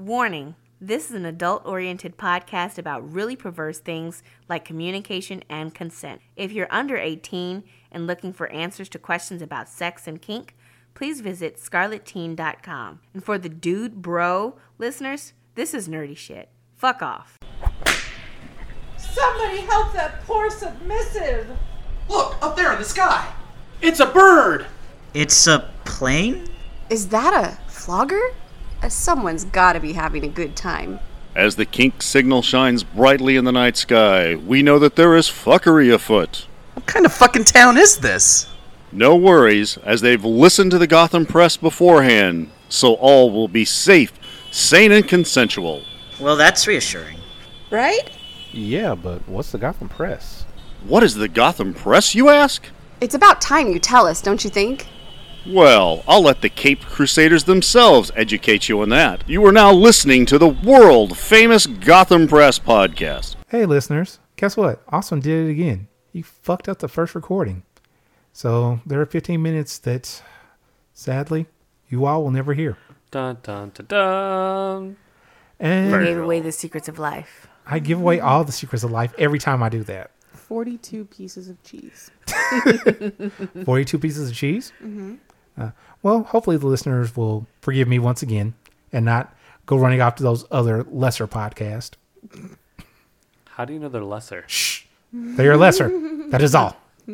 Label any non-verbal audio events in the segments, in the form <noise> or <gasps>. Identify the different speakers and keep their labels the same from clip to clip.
Speaker 1: Warning this is an adult oriented podcast about really perverse things like communication and consent. If you're under 18 and looking for answers to questions about sex and kink, please visit scarletteen.com. And for the dude bro listeners, this is nerdy shit. Fuck off.
Speaker 2: Somebody help that poor submissive!
Speaker 3: Look, up there in the sky!
Speaker 4: It's a bird!
Speaker 5: It's a plane?
Speaker 6: Is that a flogger? Uh, someone's gotta be having a good time.
Speaker 7: As the kink signal shines brightly in the night sky, we know that there is fuckery afoot.
Speaker 3: What kind of fucking town is this?
Speaker 7: No worries, as they've listened to the Gotham Press beforehand, so all will be safe, sane, and consensual.
Speaker 5: Well, that's reassuring.
Speaker 6: Right?
Speaker 8: Yeah, but what's the Gotham Press?
Speaker 7: What is the Gotham Press, you ask?
Speaker 6: It's about time you tell us, don't you think?
Speaker 7: Well, I'll let the Cape Crusaders themselves educate you on that. You are now listening to the world famous Gotham Press podcast.
Speaker 8: Hey, listeners, guess what? Awesome did it again. He fucked up the first recording. So there are 15 minutes that, sadly, you all will never hear.
Speaker 4: Dun dun dun dun.
Speaker 8: And
Speaker 1: Gave away the secrets of life.
Speaker 8: I give away all the secrets of life every time I do that.
Speaker 2: 42 pieces of cheese. <laughs>
Speaker 8: 42 pieces of cheese? Mm-hmm. Uh, well, hopefully the listeners will forgive me once again and not go running off to those other lesser podcasts.
Speaker 4: How do you know they're lesser?
Speaker 8: They are lesser. that is all. <laughs>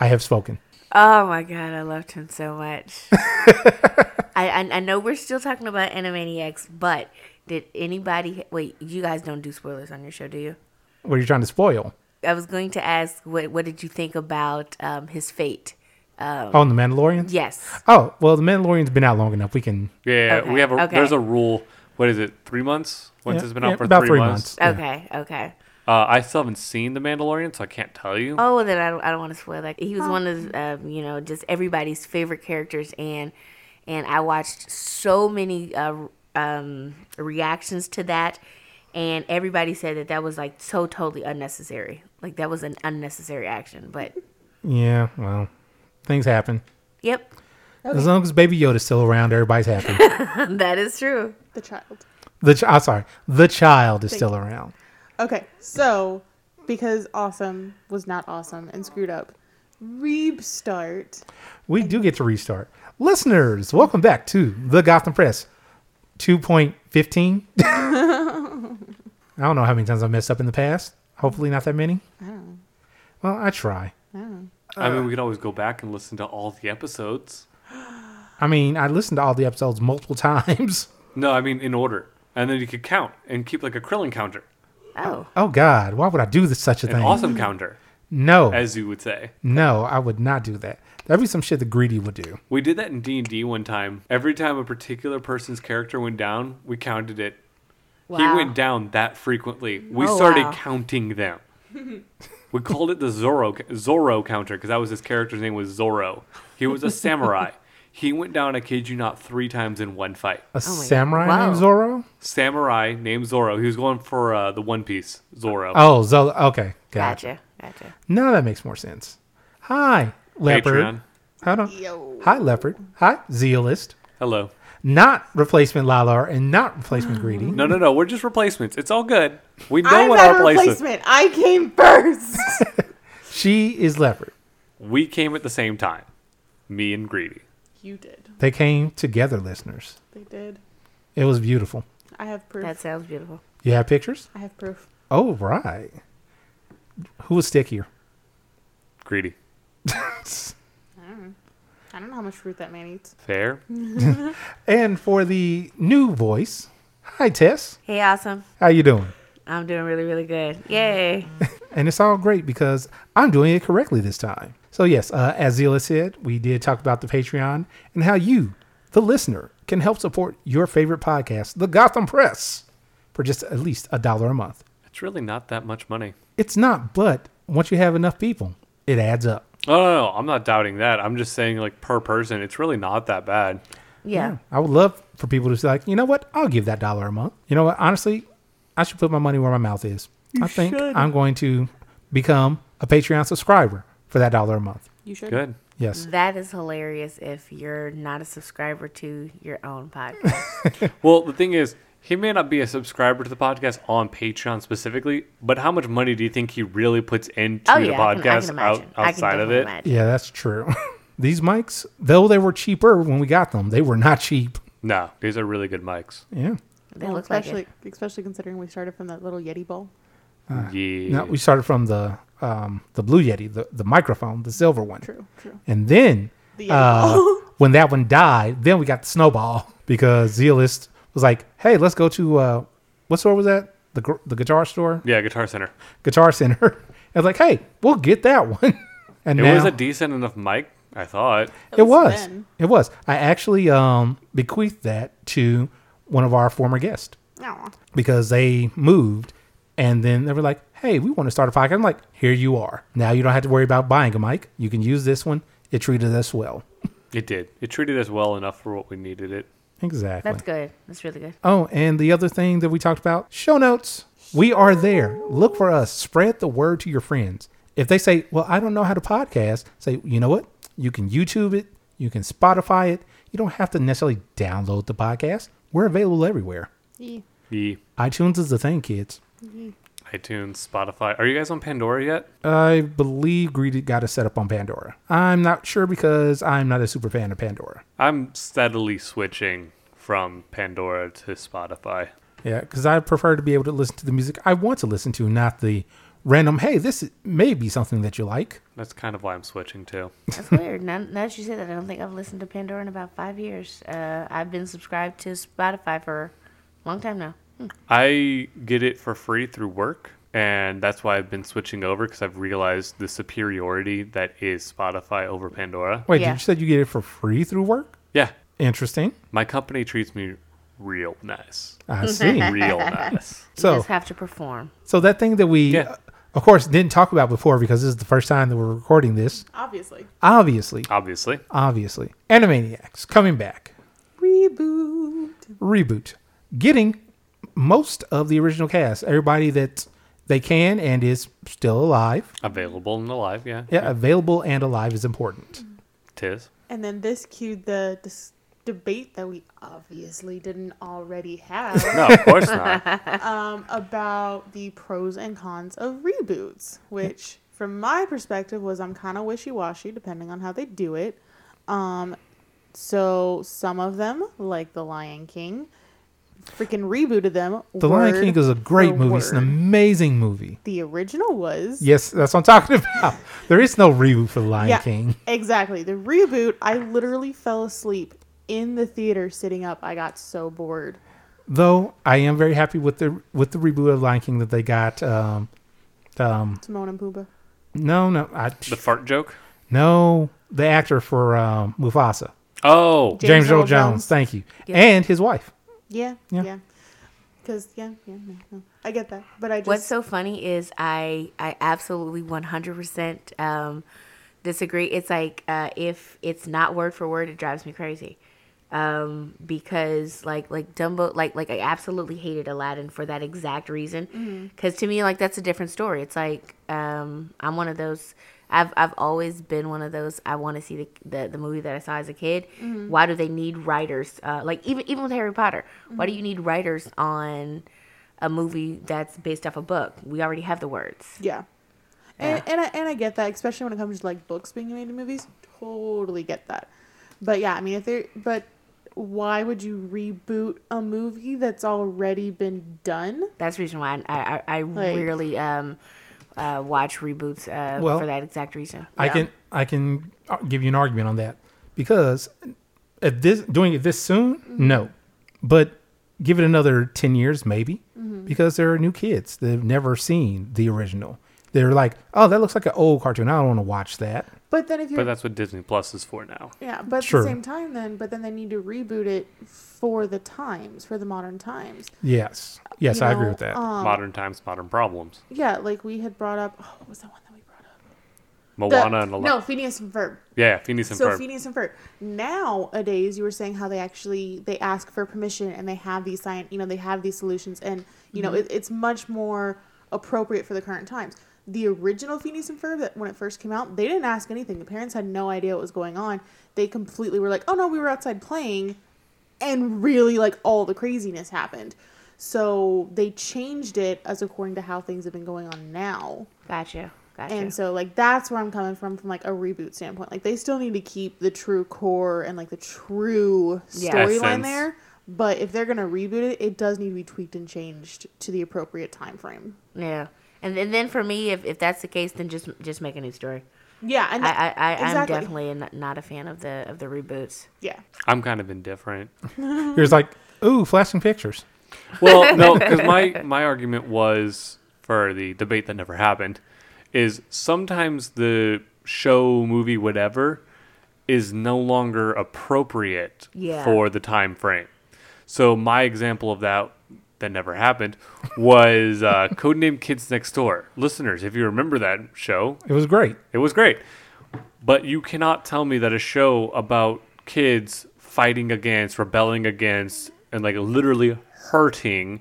Speaker 8: I have spoken.
Speaker 1: Oh my god, I loved him so much. <laughs> I, I I know we're still talking about Animaniacs, but did anybody wait? You guys don't do spoilers on your show, do you?
Speaker 8: What are you trying to spoil?
Speaker 1: I was going to ask what what did you think about um, his fate?
Speaker 8: Oh, and the Mandalorians?
Speaker 1: Yes.
Speaker 8: Oh, well, the Mandalorian's been out long enough. We can.
Speaker 4: Yeah,
Speaker 1: Okay,
Speaker 4: we have a
Speaker 1: okay.
Speaker 4: there's a rule. What is it? Three months? Once
Speaker 8: Yeah,
Speaker 4: it's been
Speaker 8: yeah,
Speaker 4: out for
Speaker 8: about
Speaker 4: three,
Speaker 8: three
Speaker 4: months.
Speaker 8: months.
Speaker 1: Okay. Okay.
Speaker 4: Uh, I still haven't seen The Mandalorian, so I can't tell you.
Speaker 1: Oh, well, then I don't, I don't want to spoil that. He was one of um, you know just everybody's favorite characters, and and I watched so many uh, um, reactions to that, and everybody said that that was like so totally unnecessary. Like that was an unnecessary action. But
Speaker 8: Yeah, well, things happen.
Speaker 1: yep,
Speaker 8: As long as Baby Yoda's still around, everybody's happy. <laughs>
Speaker 1: that is true.
Speaker 2: The child.
Speaker 8: the ch- I'm sorry, the child is still around.
Speaker 2: Okay, so because awesome was not awesome and screwed up, restart.
Speaker 8: We do get to restart. Listeners, welcome back to the Gotham Press 2.15. <laughs> I don't know how many times I messed up in the past. Hopefully, not that many. i don't Well, I try.
Speaker 4: I mean, we uh. could always go back and listen to all the episodes.
Speaker 8: I mean, I listened to all the episodes multiple <laughs> times.
Speaker 4: No, I mean in order, and then you could count and keep like a Krillin counter,
Speaker 1: Oh,
Speaker 8: Oh, God, why would I do this, such a
Speaker 4: an
Speaker 8: thing?
Speaker 4: awesome counter,
Speaker 8: No,
Speaker 4: as you would say.
Speaker 8: no, I would not do that. That'd be some shit that Greedy would do.
Speaker 4: We did that in D and D one time. Every time a particular person's character went down, we counted it. He went down that frequently. We
Speaker 1: Oh,
Speaker 4: started
Speaker 1: wow.
Speaker 4: counting them. <laughs> we called it the Zorro Zorro counter because that was his character's name was Zorro. He was a samurai. <laughs> He went down, I kid you not, three times in one fight.
Speaker 8: A
Speaker 1: Oh
Speaker 8: samurai
Speaker 1: wow.
Speaker 8: named Zorro?
Speaker 4: Samurai named Zorro. He was going for uh, the One Piece Zoro.
Speaker 8: Oh, Zo- okay. Gotcha.
Speaker 1: gotcha, gotcha.
Speaker 8: Now that makes more sense. Hi, Leopard.
Speaker 4: Patreon.
Speaker 8: Hold on. Hi, Leopard. Hi, Zealist.
Speaker 4: Hello.
Speaker 8: Not replacement Lalar and not replacement Greedy.
Speaker 4: No, no, no. We're just replacements. It's all good. We know
Speaker 2: I'm
Speaker 4: what
Speaker 2: not
Speaker 4: our
Speaker 2: a
Speaker 4: place is.
Speaker 2: replacement. I came first. <laughs>
Speaker 8: She is Leopard.
Speaker 4: We came at the same time. Me and Greedy.
Speaker 2: you did.
Speaker 8: They came together, listeners.
Speaker 2: They did.
Speaker 8: It was beautiful.
Speaker 2: I have proof.
Speaker 1: That sounds beautiful.
Speaker 8: You have pictures?
Speaker 2: I have proof.
Speaker 8: Oh, right. Who was stickier?
Speaker 4: Greedy. <laughs>
Speaker 2: I don't know how much fruit that man eats.
Speaker 4: Fair. <laughs>
Speaker 8: And for the new voice, hi, Tess.
Speaker 1: Hey, awesome.
Speaker 8: How you doing?
Speaker 1: I'm doing really, really good. Yay. <laughs>
Speaker 8: And it's all great because I'm doing it correctly this time. So, yes, uh, as Zila said, we did talk about the Patreon and how you, the listener, can help support your favorite podcast, The Gotham Press, for just at least a dollar a month.
Speaker 4: It's really not that much money.
Speaker 8: It's not, but once you have enough people, it adds up.
Speaker 4: Oh, no, no, I'm not doubting that. I'm just saying, like, per person, it's really not that bad.
Speaker 1: Yeah.
Speaker 8: I would love for people to be like, you know what? I'll give that dollar a month. You know what? Honestly, I should put my money where my mouth is. I think I'm going to become a Patreon subscriber for that dollar a month.
Speaker 2: You should.
Speaker 4: Good.
Speaker 8: Yes.
Speaker 1: That is hilarious if you're not a subscriber to your own podcast. <laughs>
Speaker 4: Well, the thing is, He may not be a subscriber to the podcast on Patreon specifically, but how much money do you think he really puts into
Speaker 1: Oh
Speaker 4: the
Speaker 1: yeah, I can, I
Speaker 4: podcast
Speaker 1: can
Speaker 4: out,
Speaker 1: imagine. I can
Speaker 4: outside of it?
Speaker 1: imagine.
Speaker 8: Yeah, that's true. <laughs> These mics, though they were cheaper when we got them, they were not cheap.
Speaker 4: No, these are really good mics.
Speaker 8: Yeah.
Speaker 1: They
Speaker 2: Well,
Speaker 1: look like
Speaker 2: especially
Speaker 1: it.
Speaker 2: especially considering we started from that little Yeti bowl.
Speaker 4: yeah.
Speaker 8: No, we started from the um, the Blue Yeti, the, the microphone, the silver one.
Speaker 2: True, true.
Speaker 8: And then
Speaker 2: The
Speaker 8: uh, <laughs> when that one died, then we got the snowball <laughs> because Zealist was like, "Hey, let's go to uh, what store was that? The gr- the guitar store,
Speaker 4: yeah, Guitar Center.
Speaker 8: Guitar Center." <laughs> I was like, "Hey, we'll get that <laughs> one." And
Speaker 4: It
Speaker 8: now,
Speaker 4: was a decent enough mic, I thought.
Speaker 8: it was
Speaker 2: then.
Speaker 8: it was. I actually um, bequeathed that to one of our former guests
Speaker 2: Aw.
Speaker 8: because they moved, and then they were like, "Hey, we want to start a podcast." I'm like, "Here you are. Now you don't have to worry about buying a mic. You can use this one. It treated us well." <laughs>
Speaker 4: It did. It treated us well enough for what we needed it.
Speaker 8: Exactly.
Speaker 1: That's good. That's really good.
Speaker 8: Oh, and the other thing that we talked about show notes. We are there. Look for us. Spread the word to your friends. If they say, Well, I don't know how to podcast, say, You know what? You can YouTube it, you can Spotify it. You don't have to necessarily download the podcast. We're available everywhere.
Speaker 2: Yeah.
Speaker 4: The
Speaker 8: iTunes is the thing, kids.
Speaker 4: iTunes, Spotify. Are you guys on Pandora yet?
Speaker 8: I believe Greedy got us set up on Pandora. I'm not sure because I'm not a super fan of Pandora.
Speaker 4: I'm steadily switching from Pandora to Spotify.
Speaker 8: Yeah, because I prefer to be able to listen to the music I want to listen to, not the random, hey, this may be something that you like.
Speaker 4: That's kind of why I'm switching too.
Speaker 1: That's weird. Now, now that you say that, I don't think I've listened to Pandora in about five years. Uh, I've been subscribed to Spotify for a long time now. Hmm.
Speaker 4: I get it for free through work, and that's why I've been switching over because I've realized the superiority that is Spotify over Pandora.
Speaker 8: Wait,
Speaker 1: Yeah.
Speaker 8: did you say you get it for free through work?
Speaker 4: Yeah,
Speaker 8: Interesting.
Speaker 4: my company treats me real nice.
Speaker 8: I see. <laughs>
Speaker 4: Real nice. <laughs>
Speaker 1: You
Speaker 8: So-
Speaker 1: just have to perform.
Speaker 8: so that thing that we,
Speaker 4: Yeah.
Speaker 8: uh, of course, didn't talk about before because this is the first time that we're recording this.
Speaker 2: Obviously.
Speaker 8: Obviously,
Speaker 4: Obviously.
Speaker 8: obviously, Animaniacs coming back,
Speaker 2: Reboot.
Speaker 8: reboot, getting most of the original cast, everybody that they can and is still alive.
Speaker 4: Available and alive, yeah.
Speaker 8: Yeah, available and alive is important.
Speaker 4: Tis.
Speaker 2: And then this cued the this debate that we obviously didn't already have <laughs>
Speaker 4: No, of course not. <laughs>
Speaker 2: um, about the pros and cons of reboots, which from my perspective was I'm kind of wishy-washy depending on how they do it. Um, so some of them, like The Lion King, freaking rebooted them.
Speaker 8: The Lion King is a great
Speaker 2: for
Speaker 8: movie. It's an amazing movie.
Speaker 2: The original was
Speaker 8: Yes, that's what I'm talking <laughs> about. There is no reboot for The Lion
Speaker 2: Yeah,
Speaker 8: King. <laughs>
Speaker 2: Exactly. The reboot, I literally fell asleep in the theater sitting up. I got so bored.
Speaker 8: Though I am very happy with the with the reboot of Lion King that they got. Um, um,
Speaker 2: Timon and Pumbaa.
Speaker 8: no, no, I,
Speaker 4: The fart joke?
Speaker 8: no, the actor for um, Mufasa,
Speaker 4: Oh,
Speaker 8: James, Earl
Speaker 2: Earl
Speaker 8: Jones.
Speaker 2: Jones.
Speaker 8: Thank you,
Speaker 1: Yeah.
Speaker 8: and his wife.
Speaker 2: Yeah,
Speaker 8: Yeah.
Speaker 2: yeah. Because yeah, yeah, no, no. I get that, but I just
Speaker 1: What's so funny is I I absolutely 100% um, disagree. It's like uh, if it's not word for word, it drives me crazy. Um, because like like Dumbo, like like I absolutely hated Aladdin for that exact reason. Because to me, like that's a different story. It's like um, I'm one of those. I've I've always been one of those. I want to see the, the the movie that I saw as a kid. Why do they need writers? Uh, like even even with Harry Potter, why do you need writers on? a movie that's based off a book. We already have the words.
Speaker 2: yeah. And, and I and I get that, especially when it comes to like books being made into movies. Totally get that. But yeah, I mean, if they but why would you reboot a movie that's already been done?
Speaker 1: That's the reason why I I, I
Speaker 2: Like-
Speaker 1: rarely um uh watch reboots uh
Speaker 8: Well,
Speaker 1: for that exact reason.
Speaker 8: I can I can uh, give you an argument on that. Because at this doing it this soon, no, but give it another ten years maybe. Because there are new kids that have never seen the original. They're like, oh, that looks like an old cartoon. I don't want to watch that.
Speaker 2: But then if you're
Speaker 4: but that's what Disney Plus is for now.
Speaker 2: Yeah, but at
Speaker 8: Sure.
Speaker 2: the same time, then, but then they need to reboot it for the times, for the modern times.
Speaker 8: Yes, yes,
Speaker 2: You
Speaker 8: I agree
Speaker 2: know,
Speaker 8: with that.
Speaker 2: um,
Speaker 4: modern times, modern problems.
Speaker 2: Yeah, like we had brought up. Oh, what was that one that we brought up?
Speaker 4: Moana and
Speaker 2: The,
Speaker 4: a
Speaker 2: no, Phineas and Ferb.
Speaker 4: Yeah, Phineas and Ferb.
Speaker 2: So
Speaker 4: Ferb.
Speaker 2: Phineas and Ferb. Nowadays, you were saying how they actually they ask for permission and they have these science, you know, they have these solutions, and you know, it, it's much more appropriate for the current times. The original Phineas and Ferb, that when it first came out, they didn't ask anything. The parents had no idea what was going on. They completely were like, "Oh no, we were outside playing," and really like all the craziness happened. So they changed it as according to how things have been going on now.
Speaker 1: Gotcha. Gotcha.
Speaker 2: And so like that's where I'm coming from from like a reboot standpoint. Like they still need to keep the true core and like the true
Speaker 1: Yeah.
Speaker 2: storyline there. But if they're gonna reboot it, it does need to be tweaked and changed to the appropriate time frame.
Speaker 1: yeah. And, and then for me, if, if that's the case, then just just make a new story.
Speaker 2: Yeah, and
Speaker 1: I, I, I I'm definitely not a fan of the of the reboots.
Speaker 2: yeah.
Speaker 4: I'm kind of indifferent. <laughs>
Speaker 8: You're like, ooh, flashing pictures.
Speaker 4: Well, <laughs> no, because my my argument was for the debate that never happened is sometimes the show, movie, whatever is no longer appropriate
Speaker 1: Yeah.
Speaker 4: for the time frame. So my example of that that never happened was uh, <laughs> Codename Kids Next Door. Listeners, if you remember that show,
Speaker 8: It was great.
Speaker 4: it was great. But you cannot tell me that a show about kids fighting against, rebelling against, and like literally hurting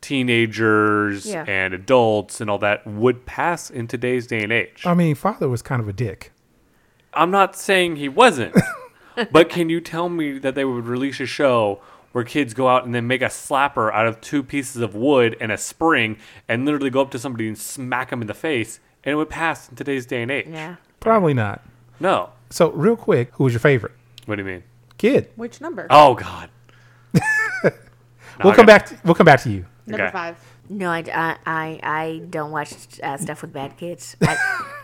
Speaker 4: teenagers
Speaker 1: Yeah.
Speaker 4: and adults and all that would pass in today's day and age.
Speaker 8: I mean, father was kind of a dick.
Speaker 4: I'm not saying he wasn't, <laughs> but can you tell me that they would release a show where kids go out and then make a slapper out of two pieces of wood and a spring and literally go up to somebody and smack them in the face and it would pass in today's day and age?
Speaker 1: Yeah.
Speaker 8: Probably not.
Speaker 4: No.
Speaker 8: So, real quick, who was your favorite
Speaker 4: What do you mean?
Speaker 8: kid?
Speaker 2: Which number?
Speaker 4: Oh God. <laughs>
Speaker 8: we'll
Speaker 4: I
Speaker 8: come back. To, we'll come back to you.
Speaker 2: Number
Speaker 4: okay.
Speaker 2: five.
Speaker 1: No, I, I, I, I don't watch uh, stuff with bad kids. I,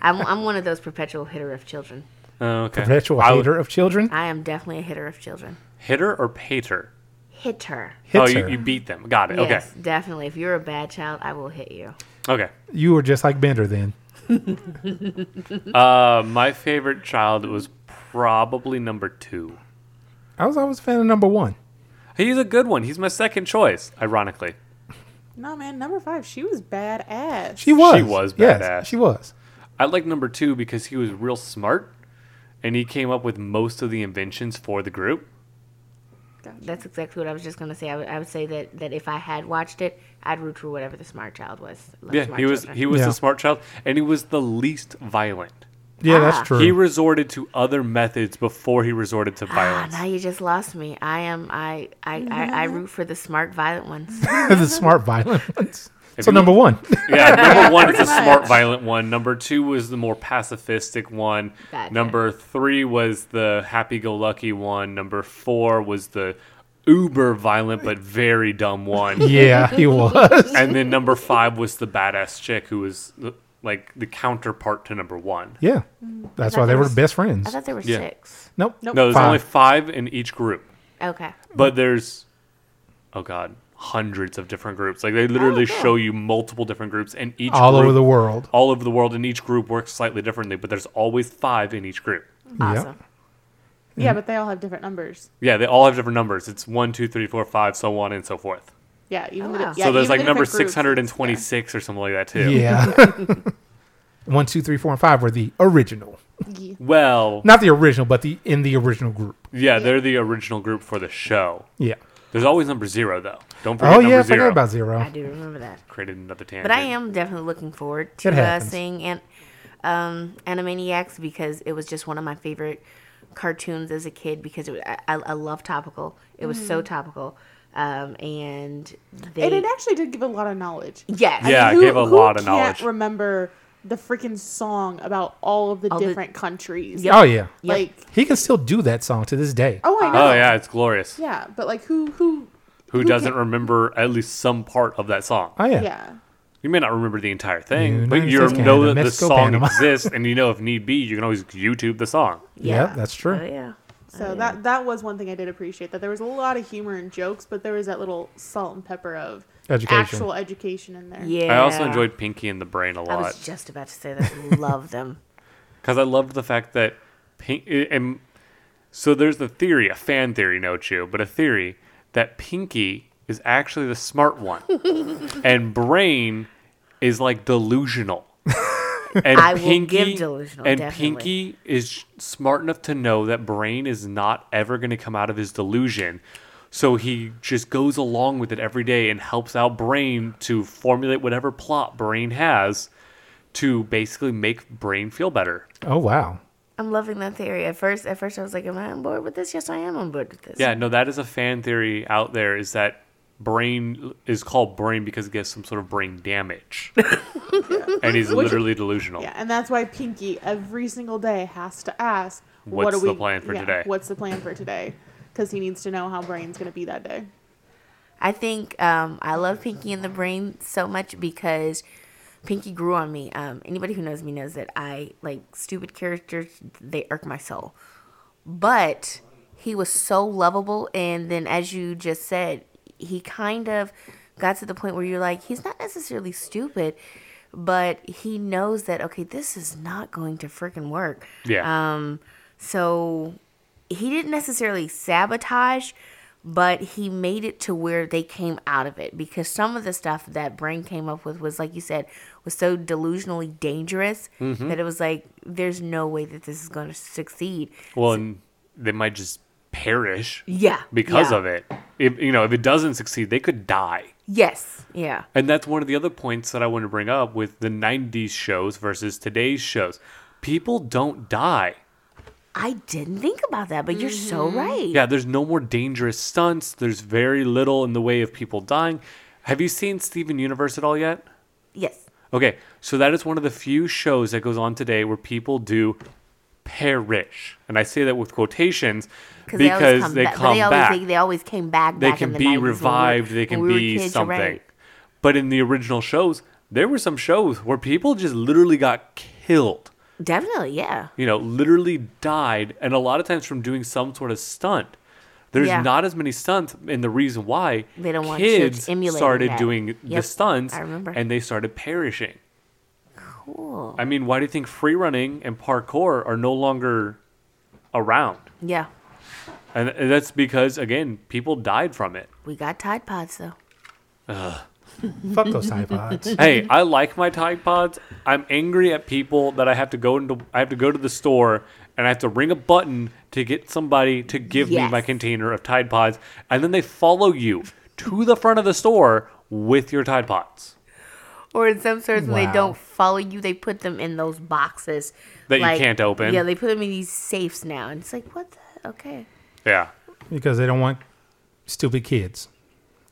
Speaker 1: I'm, I'm one of those perpetual hitter of children.
Speaker 4: Oh, okay.
Speaker 8: Perpetual
Speaker 4: I would-
Speaker 8: hater of children.
Speaker 1: I am definitely a hitter of children.
Speaker 4: Hitter or pater?
Speaker 1: Hitter.
Speaker 8: Hits
Speaker 4: oh, you,
Speaker 8: her.
Speaker 4: you beat them. Got it.
Speaker 1: Yes, definitely. If you're a bad child, I will hit you.
Speaker 4: Okay. Okay.
Speaker 8: You were just like Bender then. <laughs>
Speaker 4: Uh, my favorite child was probably number two.
Speaker 8: I was always a fan of number one.
Speaker 4: He's a good one. He's my second choice, ironically.
Speaker 2: No man, number five. She was badass.
Speaker 8: She was.
Speaker 4: She was
Speaker 8: Yes,
Speaker 4: badass.
Speaker 8: she was.
Speaker 4: I like number two because he was real smart, and he came up with most of the inventions for the group.
Speaker 1: That's exactly what I was just gonna say. I would, I would say that, that if I had watched it, I'd root for whatever the smart child was. Love
Speaker 4: Yeah, he was
Speaker 1: children.
Speaker 4: he was
Speaker 8: Yeah.
Speaker 4: the smart child, and he was the least violent.
Speaker 8: Yeah,
Speaker 1: Ah.
Speaker 8: that's true.
Speaker 4: He resorted to other methods before he resorted to
Speaker 1: Ah,
Speaker 4: violence.
Speaker 1: now you just lost me. I am. I. I. I, I root for the smart, violent ones. <laughs>
Speaker 8: the smart violent <laughs> ones. So
Speaker 4: you-
Speaker 8: number one. <laughs>
Speaker 4: Yeah, number one is the smart, violent one. Number two was the more pacifistic one.
Speaker 1: Gotcha.
Speaker 4: Number three was the happy-go-lucky one. Number four was the uber violent but very dumb one. <laughs>
Speaker 8: yeah, he was.
Speaker 4: and then number five was the badass chick who was the- like the counterpart to number one.
Speaker 8: Yeah, that's why they
Speaker 1: there
Speaker 8: were
Speaker 1: was-
Speaker 8: best friends.
Speaker 1: I thought there were
Speaker 4: Yeah.
Speaker 1: six.
Speaker 8: Nope.
Speaker 2: Nope.
Speaker 4: No, there's
Speaker 8: Five.
Speaker 4: only five in each group,
Speaker 1: Okay.
Speaker 4: but there's oh god, hundreds of different groups. Like they literally oh, show you multiple different groups, and each
Speaker 8: All over the world.
Speaker 4: all over the world, and each group works slightly differently. But there's always five in each group.
Speaker 1: Awesome.
Speaker 2: Yeah, mm-hmm. but they all have different numbers.
Speaker 4: Yeah, they all have different numbers. It's one, two, three, four, five, so on and so forth.
Speaker 2: Yeah, even the,
Speaker 1: wow.
Speaker 2: yeah,
Speaker 4: so there's
Speaker 2: even
Speaker 4: like
Speaker 2: the
Speaker 4: number
Speaker 2: different groups,
Speaker 4: six hundred and twenty-six or something like that too.
Speaker 8: Yeah. <laughs> <laughs> One, two, three, four, and five were the original.
Speaker 2: Yeah.
Speaker 4: Well,
Speaker 8: Not the original, but the in the original group.
Speaker 4: yeah, they're the original group for the show.
Speaker 8: Yeah.
Speaker 4: There's always number zero though. Don't forget
Speaker 8: Oh
Speaker 4: number
Speaker 8: yeah, I
Speaker 4: zero.
Speaker 8: forgot about
Speaker 1: I
Speaker 8: zero.
Speaker 1: do remember that.
Speaker 4: Created another tangent.
Speaker 1: But I am definitely looking forward to uh, seeing an, um, Animaniacs because it was just one of my favorite cartoons as a kid because it, was- I, I, I love topical. It was so topical. Um, and they,
Speaker 2: And it actually did give a lot of knowledge.
Speaker 1: yes.
Speaker 4: Yeah, it gave a lot of knowledge.
Speaker 2: Can't remember the freaking song about all of the
Speaker 1: All the-
Speaker 2: different countries.
Speaker 1: Yep.
Speaker 8: Oh yeah.
Speaker 1: Yep.
Speaker 2: Like,
Speaker 8: He can still do that song to this day.
Speaker 2: oh, I oh, know.
Speaker 4: Oh yeah, it's glorious.
Speaker 2: Yeah, but like, who, who,
Speaker 4: Who
Speaker 2: Who
Speaker 4: doesn't
Speaker 2: can-
Speaker 4: remember at least some part of that song?
Speaker 8: Oh yeah.
Speaker 2: yeah.
Speaker 4: You may not remember the entire thing,
Speaker 8: United
Speaker 4: but you
Speaker 8: States,
Speaker 4: know that
Speaker 8: Mexico,
Speaker 4: the song
Speaker 8: Panama.
Speaker 4: exists, and you know if need be, you can always YouTube the song. <laughs>
Speaker 8: Yeah, that's true.
Speaker 1: Oh, yeah.
Speaker 2: So oh, that that was one thing I did appreciate that there was a lot of humor and jokes, but there was that little salt and pepper of
Speaker 8: Education.
Speaker 2: actual education in there.
Speaker 1: Yeah.
Speaker 4: I also enjoyed Pinky and the Brain a
Speaker 1: I
Speaker 4: lot I
Speaker 1: was just about to say that. I <laughs> love them.
Speaker 4: because I loved the fact that Pink eh, and so there's the theory, a fan theory, no chew, but a theory that Pinky is actually the smart one, <laughs> and Brain is like delusional. <laughs> And
Speaker 1: I will give delusional,
Speaker 4: and
Speaker 1: definitely.
Speaker 4: Pinky is smart enough to know that Brain is not ever going to come out of his delusion. So he just goes along with it every day and helps out Brain to formulate whatever plot Brain has to basically make Brain feel better.
Speaker 8: Oh wow.
Speaker 1: I'm loving that theory. At first, at first I was like, "Am I on board with this?" Yes, I am on board with this.
Speaker 4: Yeah, no, that is a fan theory out there. Is that Brain is called Brain because he gets some sort of brain damage, <laughs> and he's literally delusional.
Speaker 2: Yeah, and that's why Pinky every single day has to ask, "What
Speaker 4: What's
Speaker 2: are we?
Speaker 4: the plan for
Speaker 2: yeah,
Speaker 4: today?"
Speaker 2: What's the plan for today? Because he needs to know how Brain's going to be that day.
Speaker 1: I think um, I love Pinky and the Brain so much because Pinky grew on me. Um, anybody who knows me knows that I like stupid characters. They irk my soul, but he was so lovable. And then, as you just said, he kind of got to the point where you're like, he's not necessarily stupid, but he knows that okay, this is not going to freaking work.
Speaker 4: Yeah.
Speaker 1: Um, so he didn't necessarily sabotage, but he made it to where they came out of it because some of the stuff that Brain came up with was, like you said, was so delusionally dangerous
Speaker 4: Mm-hmm.
Speaker 1: that it was like, there's no way that this is going to succeed.
Speaker 4: Well, and they might just perish
Speaker 1: Yeah.
Speaker 4: because
Speaker 1: yeah.
Speaker 4: of it. If you know, if it doesn't succeed, they could die.
Speaker 1: Yes. Yeah.
Speaker 4: And that's one of the other points that I want to bring up with the 90s shows versus today's shows. People don't die.
Speaker 1: I didn't think about that, but you're so
Speaker 2: Mm-hmm.
Speaker 1: right.
Speaker 4: Yeah, there's no more dangerous stunts. There's very little in the way of people dying. Have you seen Steven Universe at all yet?
Speaker 1: Yes.
Speaker 4: Okay, so that is one of the few shows that goes on today where people do perish. And I say that with quotations
Speaker 1: they always
Speaker 4: because they
Speaker 1: back-
Speaker 4: come
Speaker 1: but they always,
Speaker 4: back.
Speaker 1: They, they always came back.
Speaker 4: they
Speaker 1: back
Speaker 4: can
Speaker 1: in the
Speaker 4: be
Speaker 1: 90s when we were-
Speaker 4: revived they can
Speaker 1: we
Speaker 4: be
Speaker 1: kids,
Speaker 4: something
Speaker 1: right.
Speaker 4: but in the original shows there were some shows where people just literally got killed
Speaker 1: Definitely, yeah.
Speaker 4: you know literally died and a lot of times from doing some sort of stunt there's
Speaker 1: Yeah.
Speaker 4: not as many stunts and the reason why
Speaker 1: They don't want kids
Speaker 4: started
Speaker 1: that.
Speaker 4: doing the stunts
Speaker 1: I remember.
Speaker 4: and they started perishing
Speaker 1: Cool.
Speaker 4: i mean why do you think free running and parkour are no longer around
Speaker 1: Yeah.
Speaker 4: and that's because again people died from it
Speaker 1: We got Tide Pods, though. <laughs>
Speaker 8: Fuck those Tide Pods.
Speaker 4: hey, I like my Tide Pods. I'm angry at people that I have to go into. I have to go to the store and I have to ring a button to get somebody to give me my container of Tide Pods, and then they follow you to the front of the store with your Tide Pods.
Speaker 1: Or in some stores, when they don't follow you, they put them in those boxes
Speaker 4: That you can't open.
Speaker 1: Yeah, they put them in these safes now, and it's like, what? the Okay.
Speaker 4: Yeah.
Speaker 8: because they don't want stupid kids.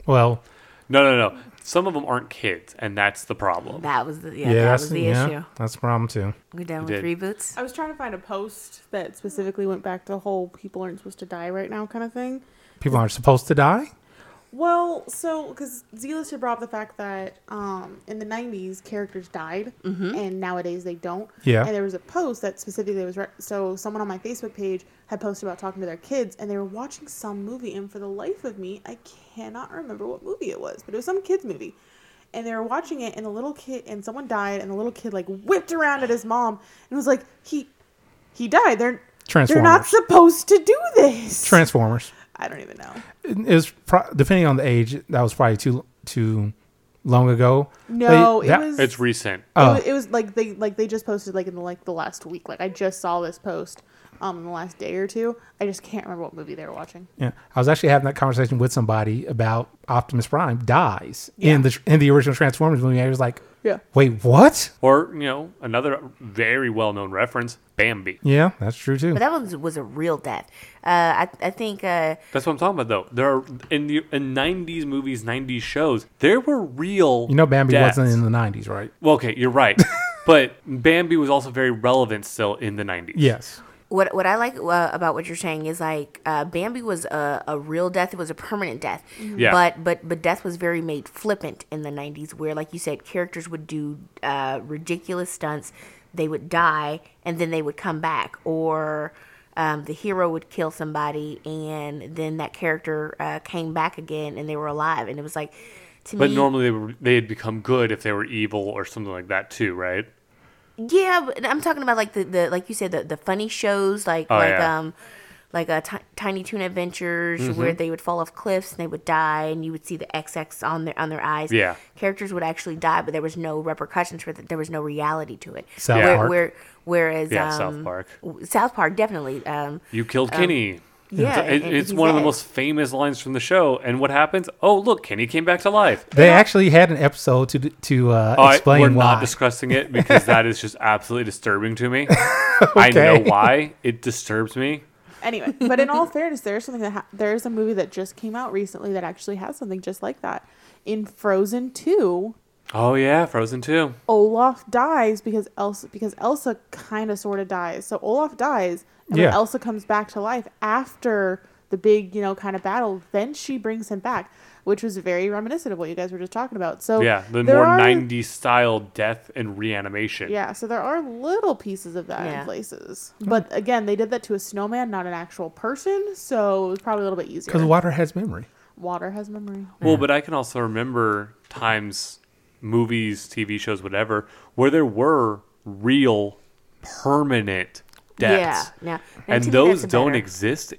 Speaker 8: Well,
Speaker 4: No, no, no. Some of them aren't kids, and that's the problem.
Speaker 1: That was the yeah,
Speaker 8: yeah,
Speaker 1: that
Speaker 8: that's
Speaker 1: was the
Speaker 8: yeah,
Speaker 1: issue.
Speaker 8: that's a problem too.
Speaker 1: We're done
Speaker 4: did.
Speaker 1: with reboots.
Speaker 2: I was trying to find a post that specifically went back to the whole people aren't supposed to die right now kind of thing.
Speaker 8: People aren't supposed to die.
Speaker 2: Well, so because Zealous had brought up the fact that um, in the '90s characters died, and nowadays they don't.
Speaker 8: Yeah.
Speaker 2: And there was a post that specifically was re- so someone on my Facebook page had posted about talking to their kids, and they were watching some movie, and for the life of me, I cannot remember what movie it was, but it was some kids movie. And they were watching it, and the little kid, and someone died, and the little kid like whipped around at his mom, and was like, "He, he died. They're they're not supposed to do this."
Speaker 8: Transformers.
Speaker 2: I don't even know.
Speaker 8: It was pro- depending on the age. That was probably too too long ago.
Speaker 2: No,
Speaker 8: But that-
Speaker 2: it was.
Speaker 4: It's recent.
Speaker 2: It,
Speaker 8: Oh.
Speaker 2: was, it was like they like they just posted like in the, like the last week. Like I just saw this post um in the last day or two. I just can't remember what movie they were watching.
Speaker 8: Yeah, I was actually having that conversation with somebody about Optimus Prime dies in the in the original Transformers movie. I was like,
Speaker 2: Yeah.
Speaker 8: wait, what?
Speaker 4: Or, you know, another very well known reference Bambi.
Speaker 8: Yeah, that's true too.
Speaker 1: But that one was- was a real death. Uh, I I think uh,
Speaker 4: That's what I'm talking about, though. There are, in the in 90s movies, 90s shows, there were real.
Speaker 8: You know, Bambi
Speaker 4: deaths.
Speaker 8: wasn't in the '90s, right?
Speaker 4: Well, okay, you're right. <laughs> but Bambi was also very relevant still in the 90s.
Speaker 8: Yes.
Speaker 1: What what I like uh, about what you're saying is like uh, Bambi was a, a real death. It was a permanent death.
Speaker 4: Yeah.
Speaker 1: But but but death was very made flippant in the 90s, where like you said, characters would do uh, ridiculous stunts. They would die and then they would come back, or um, the hero would kill somebody and then that character uh, came back again and they were alive, and it was like to me
Speaker 4: But
Speaker 1: me.
Speaker 4: normally they, were, they had become good if they were evil or something like that, too, right?
Speaker 1: Yeah, but I'm talking about like the, the like you said the, the funny shows like
Speaker 4: Oh,
Speaker 1: like
Speaker 4: yeah.
Speaker 1: um like uh, Ti- Tiny Toon Adventures
Speaker 4: Mm-hmm.
Speaker 1: where they would fall off cliffs and they would die and you would see the XX on their on their eyes.
Speaker 4: Yeah.
Speaker 1: characters would actually die, but there was no repercussions for that. There was no reality to it.
Speaker 8: South
Speaker 1: where,
Speaker 8: Park.
Speaker 1: Where, whereas
Speaker 4: Yeah,
Speaker 1: um,
Speaker 4: South Park.
Speaker 1: South Park definitely. Um,
Speaker 4: You killed Kenny.
Speaker 1: Yeah,
Speaker 4: It-
Speaker 1: and
Speaker 4: it's
Speaker 1: he's
Speaker 4: one of the most famous lines from the show. And what happens? Oh, look, Kenny came back to life.
Speaker 8: They actually had an episode to to uh,
Speaker 4: All right,
Speaker 8: explain
Speaker 4: we're
Speaker 8: why.
Speaker 4: not discussing it because that is just absolutely disturbing to me. <laughs> I know why. It disturbs me.
Speaker 2: Anyway, but in all fairness, there's something that ha- there's a movie that just came out recently that actually has something just like that. In Frozen Two,
Speaker 4: Oh yeah, Frozen 2.
Speaker 2: Olaf dies because Elsa because Elsa kind of sort of dies. So Olaf dies, and
Speaker 8: Yeah.
Speaker 2: then Elsa comes back to life after the big you know kind of battle. Then she brings him back, which was very reminiscent of what you guys were just talking about. So
Speaker 4: Yeah, the more
Speaker 2: are-
Speaker 4: 90s style death and reanimation.
Speaker 2: Yeah, so there are little pieces of that
Speaker 1: Yeah.
Speaker 2: in places. But again, they did that to a snowman, not an actual person, so it was probably a little bit easier.
Speaker 8: Because water has memory.
Speaker 2: Water has memory.
Speaker 4: Well, but I can also remember times, movies, TV shows, whatever, where there were real, permanent deaths.
Speaker 1: Yeah. Now,
Speaker 4: and
Speaker 1: to me,
Speaker 4: those don't
Speaker 1: better-
Speaker 4: exist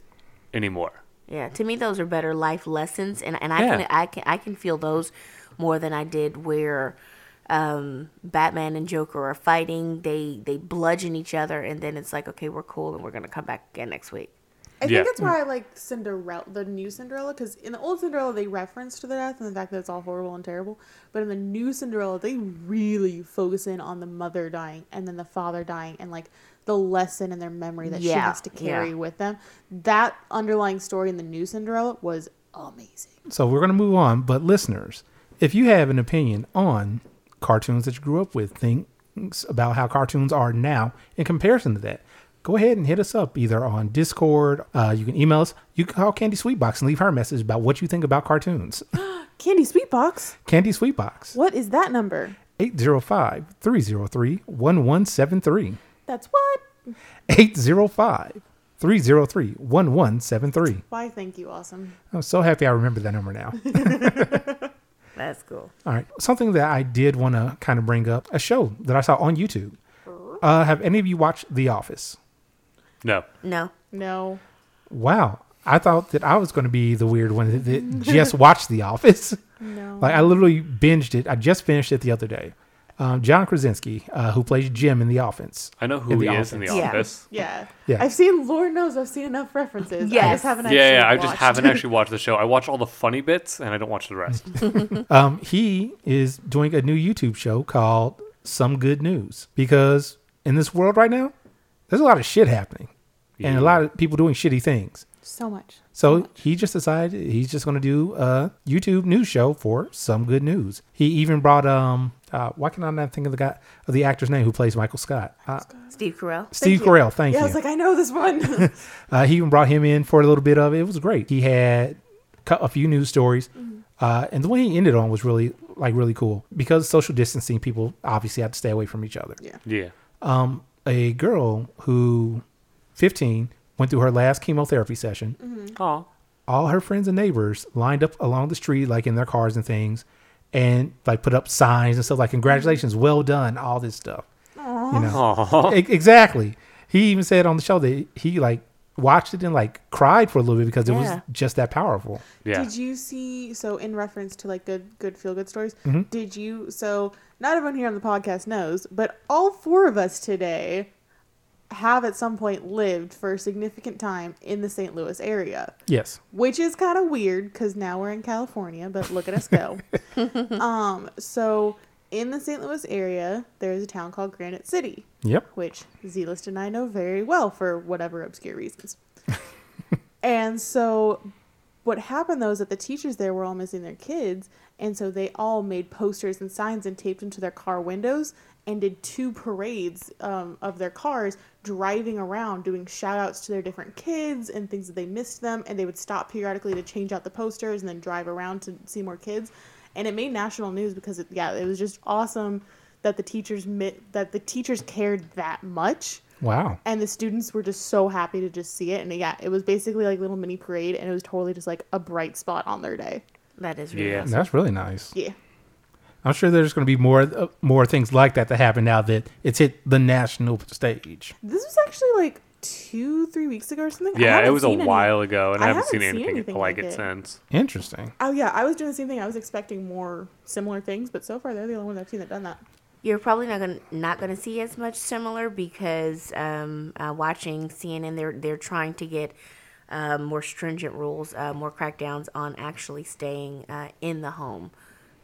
Speaker 4: anymore.
Speaker 1: Yeah, to me those are better life lessons, and and I
Speaker 4: Yeah.
Speaker 1: can I can I can feel those more than I did where um, Batman and Joker are fighting. They they bludgeon each other, and then it's like, okay, we're cool, and we're gonna come back again next week.
Speaker 2: I
Speaker 4: Yeah.
Speaker 2: think that's why I like Cinderella, the new Cinderella, because in the old Cinderella they reference to the death and the fact that it's all horrible and terrible. But in the new Cinderella, they really focus in on the mother dying and then the father dying and like the lesson in their memory that she has to carry
Speaker 1: yeah.
Speaker 2: with them. That underlying story in the new Cinderella was amazing.
Speaker 8: So we're going to move on. But listeners, if you have an opinion on cartoons that you grew up with, things about how cartoons are now in comparison to that, go ahead and hit us up either on Discord. Uh, you can email us. You can call Candy Sweetbox and leave her a message about what you think about cartoons. <gasps>
Speaker 2: Candy Sweetbox,
Speaker 8: Candy Sweetbox,
Speaker 2: what is that number?
Speaker 8: 805 303 1173.
Speaker 2: That's what?
Speaker 8: 805 303 1173.
Speaker 2: Why, thank you, awesome.
Speaker 8: I'm so happy I remember that number now. <laughs>
Speaker 1: That's cool.
Speaker 8: All right. Something that I did want to kind of bring up a show that I saw on YouTube. Uh, have any of you watched The Office?
Speaker 4: No.
Speaker 1: No,
Speaker 2: No.
Speaker 8: Wow. I thought that I was going to be the weird one that, that just watched The Office. <laughs>
Speaker 2: No.
Speaker 8: Like, I literally binged it. I just finished it the other day. Um, John Krasinski, uh, who plays Jim in The Office.
Speaker 4: I know who
Speaker 8: In
Speaker 4: he
Speaker 8: The
Speaker 4: is in the
Speaker 8: Office.
Speaker 1: Yeah.
Speaker 4: office.
Speaker 2: Yeah.
Speaker 8: Yeah.
Speaker 2: I've seen, Lord knows, I've seen enough references. I
Speaker 1: Yes.
Speaker 2: just haven't
Speaker 4: Yeah,
Speaker 2: actually
Speaker 4: yeah, I just haven't <laughs> actually watched the show. I watch all the funny bits and I don't watch the rest. <laughs>
Speaker 8: Um, he is doing a new YouTube show called Some Good News because in this world right now, there's a lot of shit happening and a lot of people doing shitty things.
Speaker 2: So much.
Speaker 8: So he just decided he's just going to do a YouTube news show for some good news. He even brought um, uh, why can I not think of the guy of the actor's name who plays Michael Scott? Uh,
Speaker 1: Steve Carell.
Speaker 8: Steve
Speaker 2: you.
Speaker 8: Carell. Thank you.
Speaker 2: yeah,
Speaker 8: you.
Speaker 2: I was like, I know this one. <laughs> <laughs>
Speaker 8: Uh, he even brought him in for a little bit of it. It was great. He had cut a few news stories, uh, and the way he ended on was really like really cool because social distancing. People obviously have to stay away from each other.
Speaker 2: yeah.
Speaker 4: Yeah.
Speaker 8: Um, a girl who, fifteen, went through her last chemotherapy session.
Speaker 4: Oh.
Speaker 8: all her friends and neighbors lined up along the street, like in their cars and things, and like put up signs and stuff like "Congratulations, well done," all this stuff. You know. E- exactly. He even said on the show that he like watched it and like cried for a little bit because it was just that powerful.
Speaker 4: Yeah.
Speaker 2: Did you see? So, in reference to like good, good feel good stories,
Speaker 8: Mm-hmm.
Speaker 2: did you? So, not everyone here on the podcast knows, but all four of us today have at some point lived for a significant time in the St. Louis area,
Speaker 8: Yes.
Speaker 2: which is kind of weird because now we're in California, but look at us go. <laughs> um, so in the St. Louis area, there's a town called Granite City,
Speaker 8: Yep.
Speaker 2: which Zealist and I know very well for whatever obscure reasons. <laughs> and so what happened though is that the teachers there were all missing their kids, and so they all made posters and signs and taped them to their car windows and did two parades um, of their cars driving around doing shout outs to their different kids and things that they missed them and they would stop periodically to change out the posters and then drive around to see more kids and it made national news because it, yeah it was just awesome that the teachers mi- that the teachers cared that much
Speaker 8: Wow.
Speaker 2: and the students were just so happy to just see it and yeah it was basically like little mini parade and it was totally just like a bright spot on their day
Speaker 1: That is really
Speaker 4: Yeah.
Speaker 1: awesome.
Speaker 8: That's really nice.
Speaker 2: yeah
Speaker 8: I'm sure there's going to be more uh, more things like that to happen now that it's hit the national stage.
Speaker 2: this was actually like two three weeks ago or something
Speaker 4: Yeah, it was a
Speaker 2: seen any-
Speaker 4: while ago, and I,
Speaker 2: I
Speaker 4: haven't,
Speaker 2: haven't
Speaker 4: seen
Speaker 2: seen
Speaker 4: anything,
Speaker 2: anything
Speaker 4: like
Speaker 2: like
Speaker 4: it
Speaker 2: it.
Speaker 4: since.
Speaker 8: Interesting.
Speaker 2: oh yeah i was doing the same thing i was expecting more similar things but so far they're the only ones i've seen that done that
Speaker 1: You're probably not gonna not gonna see as much similar because um, uh, watching CNN, they're they're trying to get um, more stringent rules, uh, more crackdowns on actually staying uh, in the home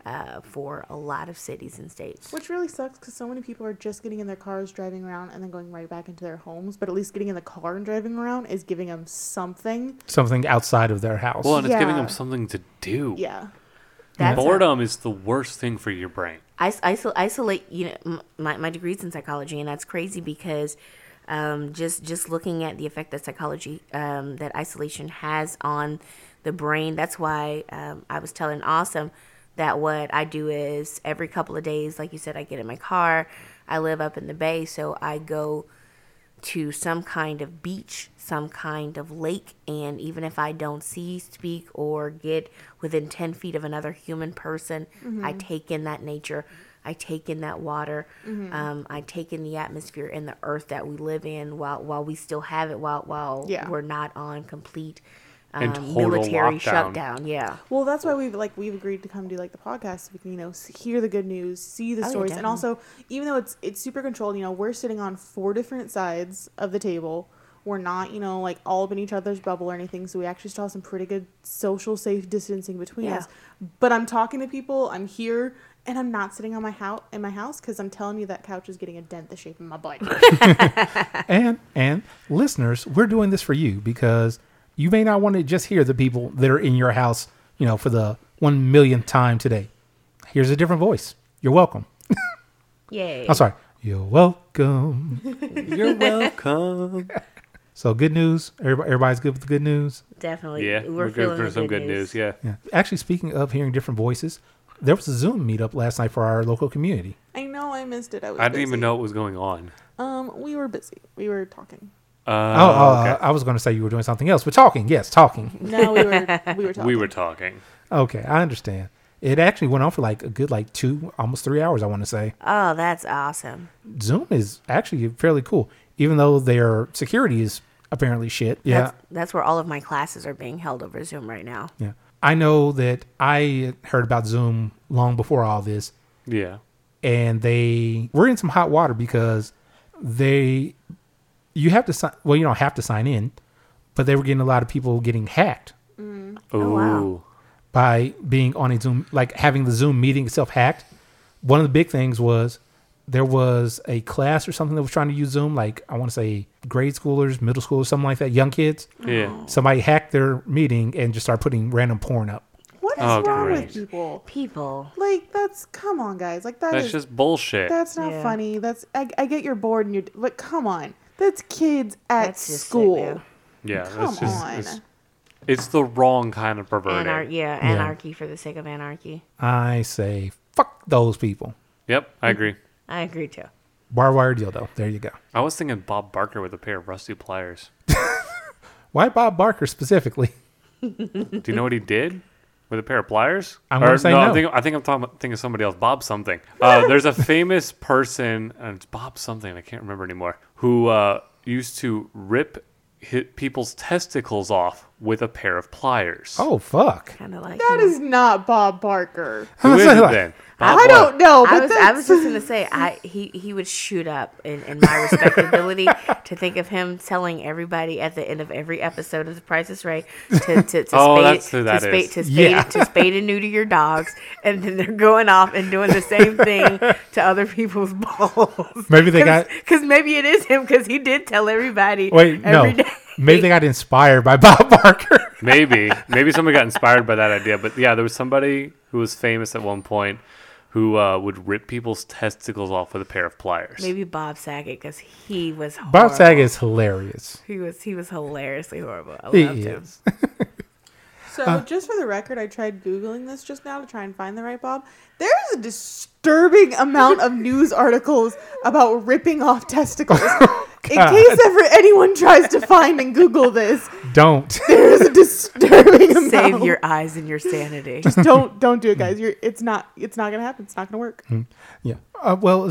Speaker 1: uh, for a lot of cities and states.
Speaker 2: Which really sucks because so many people are just getting in their cars, driving around, and then going right back into their homes. But at least getting in the car and driving around is giving them something.
Speaker 8: Something outside of their house.
Speaker 4: Well, and it's giving them something to do.
Speaker 2: Yeah.
Speaker 1: That's a-
Speaker 4: Boredom is the worst thing for your brain.
Speaker 1: I, isol- isolate you know my, my degree's in psychology and that's crazy because um, just just looking at the effect that psychology um, that isolation has on the brain that's why um, i was telling awesome that what i do is every couple of days like you said i get in my car i live up in the bay so i go to some kind of beach, some kind of lake, and even if I don't see, speak, or get within 10 feet of another human person, I take in that nature. I take in that water. Um, I take in the atmosphere and the earth that we live in while while we still have it, while while
Speaker 2: Yeah.
Speaker 1: we're not on complete
Speaker 4: In
Speaker 1: um,
Speaker 4: total
Speaker 1: military
Speaker 4: lockdown.
Speaker 1: shutdown. Yeah.
Speaker 2: Well, that's why we've like we've agreed to come do like the podcast. So we can you know hear the good news, see the
Speaker 1: Oh, yeah,
Speaker 2: stories, and also even though it's it's super controlled, you know, we're sitting on four different sides of the table. We're not you know like all up in each other's bubble or anything. So we actually still have some pretty good social safe distancing between
Speaker 1: Yeah.
Speaker 2: us. But I'm talking to people. I'm here. And I'm not sitting on my house in my house because I'm telling you that couch is getting a dent the shape of my butt. <laughs> <laughs>
Speaker 8: and and listeners, we're doing this for you because you may not want to just hear the people that are in your house, you know, for the one millionth time today. Here's a different voice. You're welcome. <laughs>
Speaker 1: Yay.
Speaker 8: I'm sorry. You're welcome. <laughs>
Speaker 4: You're welcome. <laughs>
Speaker 8: So good news. Everybody, everybody's good with the good news.
Speaker 1: Definitely.
Speaker 4: yeah, we're, good
Speaker 1: feeling
Speaker 4: for some good news. Yeah.
Speaker 8: Yeah. Actually, speaking of hearing different voices, there was a Zoom meetup last night for our local community.
Speaker 2: I know I missed it. I was.
Speaker 4: I didn't even know what was going on.
Speaker 2: Um, we were busy. We were talking.
Speaker 4: Uh,
Speaker 8: oh, oh,
Speaker 4: okay.
Speaker 8: I was going to say you were doing something else, but talking, yes, talking. <laughs>
Speaker 2: No, we were. We were talking. <laughs>
Speaker 4: we were talking.
Speaker 8: Okay, I understand. It actually went on for like a good like two, almost three hours. I want to say.
Speaker 1: Oh, that's awesome.
Speaker 8: Zoom is actually fairly cool, even though their security is apparently shit. Yeah,
Speaker 1: That's, that's where all of my classes are being held over Zoom right now.
Speaker 8: yeah. I know that I heard about Zoom long before all this,
Speaker 4: Yeah.
Speaker 8: and they were in some hot water because they, you have to sign. Well, you don't have to sign in, but they were getting a lot of people getting hacked mm.
Speaker 4: oh, Ooh.
Speaker 1: wow.
Speaker 8: by being on a Zoom, like having the Zoom meeting itself hacked. One of the big things was there was a class or something that was trying to use Zoom, like I want to say grade schoolers, middle schoolers, something like that, young kids.
Speaker 4: Yeah. Oh.
Speaker 8: Somebody hacked their meeting and just started putting random porn up.
Speaker 2: What is
Speaker 4: Oh,
Speaker 2: wrong
Speaker 4: great.
Speaker 2: with people?
Speaker 1: People.
Speaker 2: Like that's come on, guys. Like that
Speaker 4: That's
Speaker 2: is-
Speaker 4: just bullshit.
Speaker 2: that's not
Speaker 1: Yeah.
Speaker 2: funny. That's I, I get you're bored and you're but come on. That's kids at
Speaker 1: That's just it,
Speaker 2: school.
Speaker 1: man.
Speaker 4: yeah.
Speaker 2: Come
Speaker 4: That's just,
Speaker 2: on.
Speaker 4: It's, it's the wrong kind of perverted.
Speaker 1: Anar- yeah, anarchy for the sake of anarchy.
Speaker 8: I say, fuck those people.
Speaker 4: Yep, I agree.
Speaker 1: I agree too.
Speaker 8: Barbed wire dildo. There you go.
Speaker 4: I was thinking Bob Barker with a pair of rusty pliers. <laughs>
Speaker 8: Why Bob Barker specifically?
Speaker 4: Do you know what he did with a pair of pliers?
Speaker 8: I'm gonna
Speaker 4: Or,
Speaker 8: say
Speaker 4: I
Speaker 8: no.
Speaker 4: think, I think I'm talking about, thinking of somebody else. Bob something. Uh, there's a <laughs> famous person, and it's Bob something. I can't remember anymore. Who uh, used to rip people's testicles off with a pair of pliers.
Speaker 8: Oh fuck.
Speaker 1: Kind of like
Speaker 2: That
Speaker 1: him.
Speaker 2: is not Bob Barker.
Speaker 4: who is it then?
Speaker 2: I
Speaker 4: Bob what?
Speaker 2: don't know,
Speaker 1: I
Speaker 2: but
Speaker 1: was, I
Speaker 2: that's-
Speaker 1: was just gonna say, I he he would shoot up in, in my <laughs> respectability to think of him telling everybody at the end of every episode of The Price is Right to to, to <laughs>
Speaker 4: Oh,
Speaker 1: spade,
Speaker 4: that's who
Speaker 1: to
Speaker 4: that
Speaker 1: spade,
Speaker 4: is.
Speaker 1: to spade
Speaker 8: Yeah.
Speaker 1: to spade and neuter your dogs, and then they're going off and doing the same thing to other people's <laughs> balls.
Speaker 8: Maybe they got-
Speaker 1: because maybe it is him because he did tell everybody.
Speaker 8: Wait, no.
Speaker 1: every day.
Speaker 8: Maybe they got inspired by <laughs> Bob Barker.
Speaker 4: Maybe. Maybe somebody got inspired by that idea. But yeah, there was somebody who was famous at one point who uh, would rip people's testicles off with a pair of pliers.
Speaker 1: Maybe Bob Saget because he was
Speaker 8: Bob. Saget is hilarious.
Speaker 1: He was he was hilariously horrible. I
Speaker 8: He
Speaker 1: loved him. <laughs>
Speaker 8: is.
Speaker 2: So just for the record, I tried googling this just now to try and find the right Bob. There's a disturbing amount of news articles about ripping off testicles. <laughs> In case ever anyone tries to find and Google this,
Speaker 8: Don't.
Speaker 2: there is a disturbing amount.
Speaker 1: Save your eyes and your sanity.
Speaker 2: Just don't don't do it, guys. You're it's not it's not gonna happen. It's not gonna work.
Speaker 8: Yeah. Uh, well,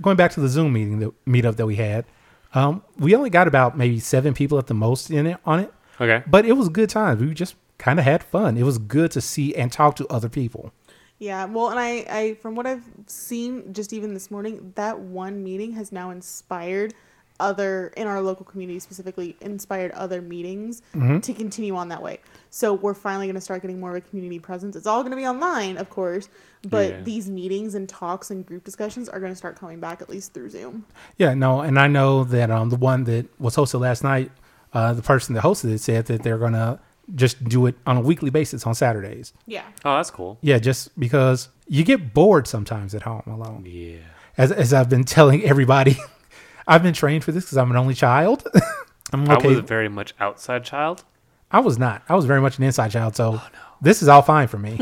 Speaker 8: going back to the Zoom meeting, the meetup that we had, um, we only got about maybe seven people at the most in it on it,
Speaker 4: Okay.
Speaker 8: but it was good times. We just kind of had fun. It was good to see and talk to other people.
Speaker 2: Yeah, well, and I, I, from what I've seen, just even this morning, that one meeting has now inspired other in our local community specifically inspired other meetings
Speaker 8: Mm-hmm.
Speaker 2: to continue on that way. So we're finally going to start getting more of a community presence. It's all going to be online, of course, but
Speaker 4: Yeah.
Speaker 2: these meetings and talks and group discussions are going to start coming back at least through Zoom.
Speaker 8: Yeah, no, and I know that um the one that was hosted last night, uh, the person that hosted it said that they're gonna just do it on a weekly basis on Saturdays.
Speaker 2: Yeah.
Speaker 4: Oh, that's cool.
Speaker 8: Yeah, just because you get bored sometimes at home alone.
Speaker 4: Yeah.
Speaker 8: As as I've been telling everybody, <laughs> I've been trained for this because I'm an only child. <laughs> I'm
Speaker 4: I was a very much outside child.
Speaker 8: I was not. I was very much an inside child, so oh, this is all fine for me.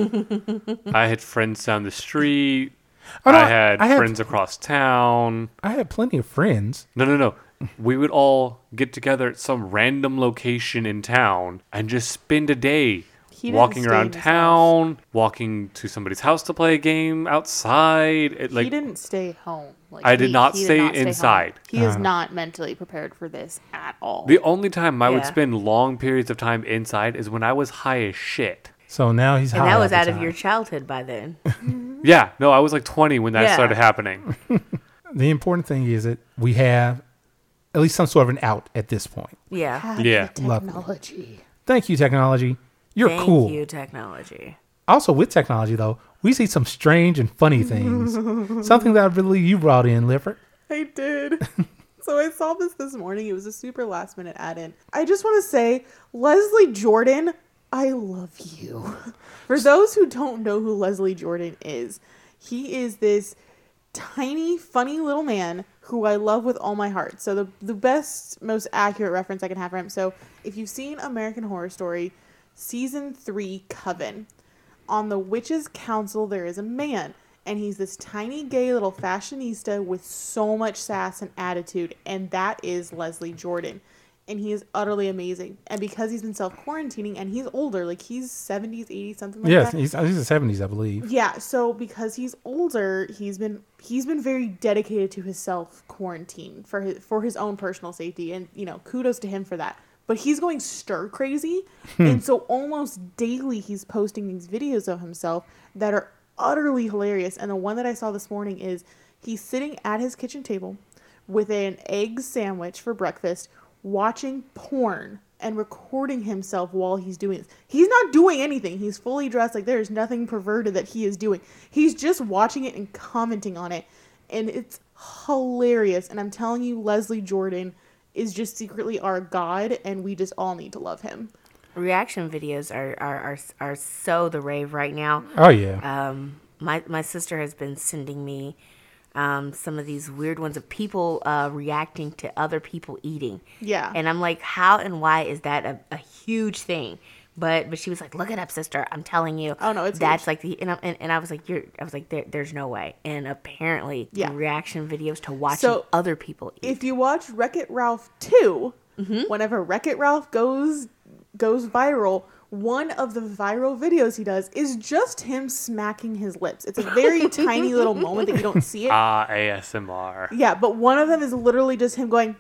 Speaker 8: <laughs>
Speaker 4: I had friends down the street.
Speaker 8: Oh, no,
Speaker 4: I had
Speaker 8: I had-
Speaker 4: friends across town.
Speaker 8: I had plenty of friends.
Speaker 4: No, no, no. We would all get together at some random location in town and just spend a day
Speaker 2: He
Speaker 4: walking around
Speaker 2: in his
Speaker 4: town, walking to somebody's house to play a game outside. It, like
Speaker 2: he didn't stay home. Like,
Speaker 4: I did
Speaker 2: he-
Speaker 4: not
Speaker 2: he
Speaker 4: stay
Speaker 2: home.
Speaker 4: inside.
Speaker 2: He is uh-huh. not mentally prepared for this at all.
Speaker 4: the only time I would
Speaker 1: Yeah.
Speaker 4: spend long periods of time inside is when I was high as shit.
Speaker 8: So now he's
Speaker 1: And that
Speaker 8: all
Speaker 1: was
Speaker 8: the
Speaker 1: out of
Speaker 8: time.
Speaker 1: your childhood by then. <laughs>
Speaker 4: Yeah, no, I was like 20 when that
Speaker 1: Yeah.
Speaker 4: started happening. <laughs>
Speaker 8: The important thing is that we have at least some sort of an out at this point.
Speaker 1: Yeah.
Speaker 2: Have
Speaker 4: Yeah.
Speaker 2: technology.
Speaker 8: Thank you, technology. You're cool.
Speaker 1: Thank
Speaker 8: cool.
Speaker 1: you, technology.
Speaker 8: Also, with technology though, we see some strange and funny things. <laughs> Something that I believe you brought in, Lifford.
Speaker 2: I did. <laughs> so I saw this this morning. It was a super last minute add in. I just want to say, Leslie Jordan, I love you. For those who don't know who Leslie Jordan is, he is this tiny, funny little man who I love with all my heart. So the the best, most accurate reference I can have for him. So if you've seen American Horror Story, season three, Coven, on the witches' council there is a man and he's this tiny gay little fashionista with so much sass and attitude and that is leslie jordan and he is utterly amazing. And because he's been self-quarantining and he's older like he's 70s 80s something like
Speaker 8: yes,
Speaker 2: that.
Speaker 8: he's, he's the seventies, I believe.
Speaker 2: yeah so because he's older he's been he's been very dedicated to his self quarantine for his for his own personal safety. And you know kudos to him for that. But he's going stir crazy. Hmm. And so almost daily he's posting these videos of himself that are utterly hilarious. And the one that i saw this morning is he's sitting at his kitchen table with an egg sandwich for breakfast watching porn and recording himself while he's doing this. He's not doing anything. He's fully dressed like there's nothing perverted that he is doing. He's just watching it and commenting on it. And it's hilarious. And I'm telling you, Leslie Jordan is just secretly our god, and we just all need to love him.
Speaker 1: Reaction videos are, are, are, are so the rave right now.
Speaker 8: Oh yeah.
Speaker 1: Um, my, my sister has been sending me um, some of these weird ones of people uh, reacting to other people eating.
Speaker 2: Yeah.
Speaker 1: And I'm like, how and why is that a, a huge thing? But but she was like, look it up, sister. I'm telling you.
Speaker 2: Oh, no, it's
Speaker 1: that's
Speaker 2: huge.
Speaker 1: like the and I, and, and I was like, you're. I was like, there, there's no way. And apparently,
Speaker 2: Yeah.
Speaker 1: reaction videos to watching
Speaker 2: So,
Speaker 1: other people eat.
Speaker 2: if you watch Wreck It Ralph 2,
Speaker 1: Mm-hmm.
Speaker 2: whenever Wreck It Ralph goes goes viral, one of the viral videos he does is just him smacking his lips. It's a very tiny little <laughs> moment that you don't see it.
Speaker 4: Ah, ASMR.
Speaker 2: yeah, but one of them is literally just him going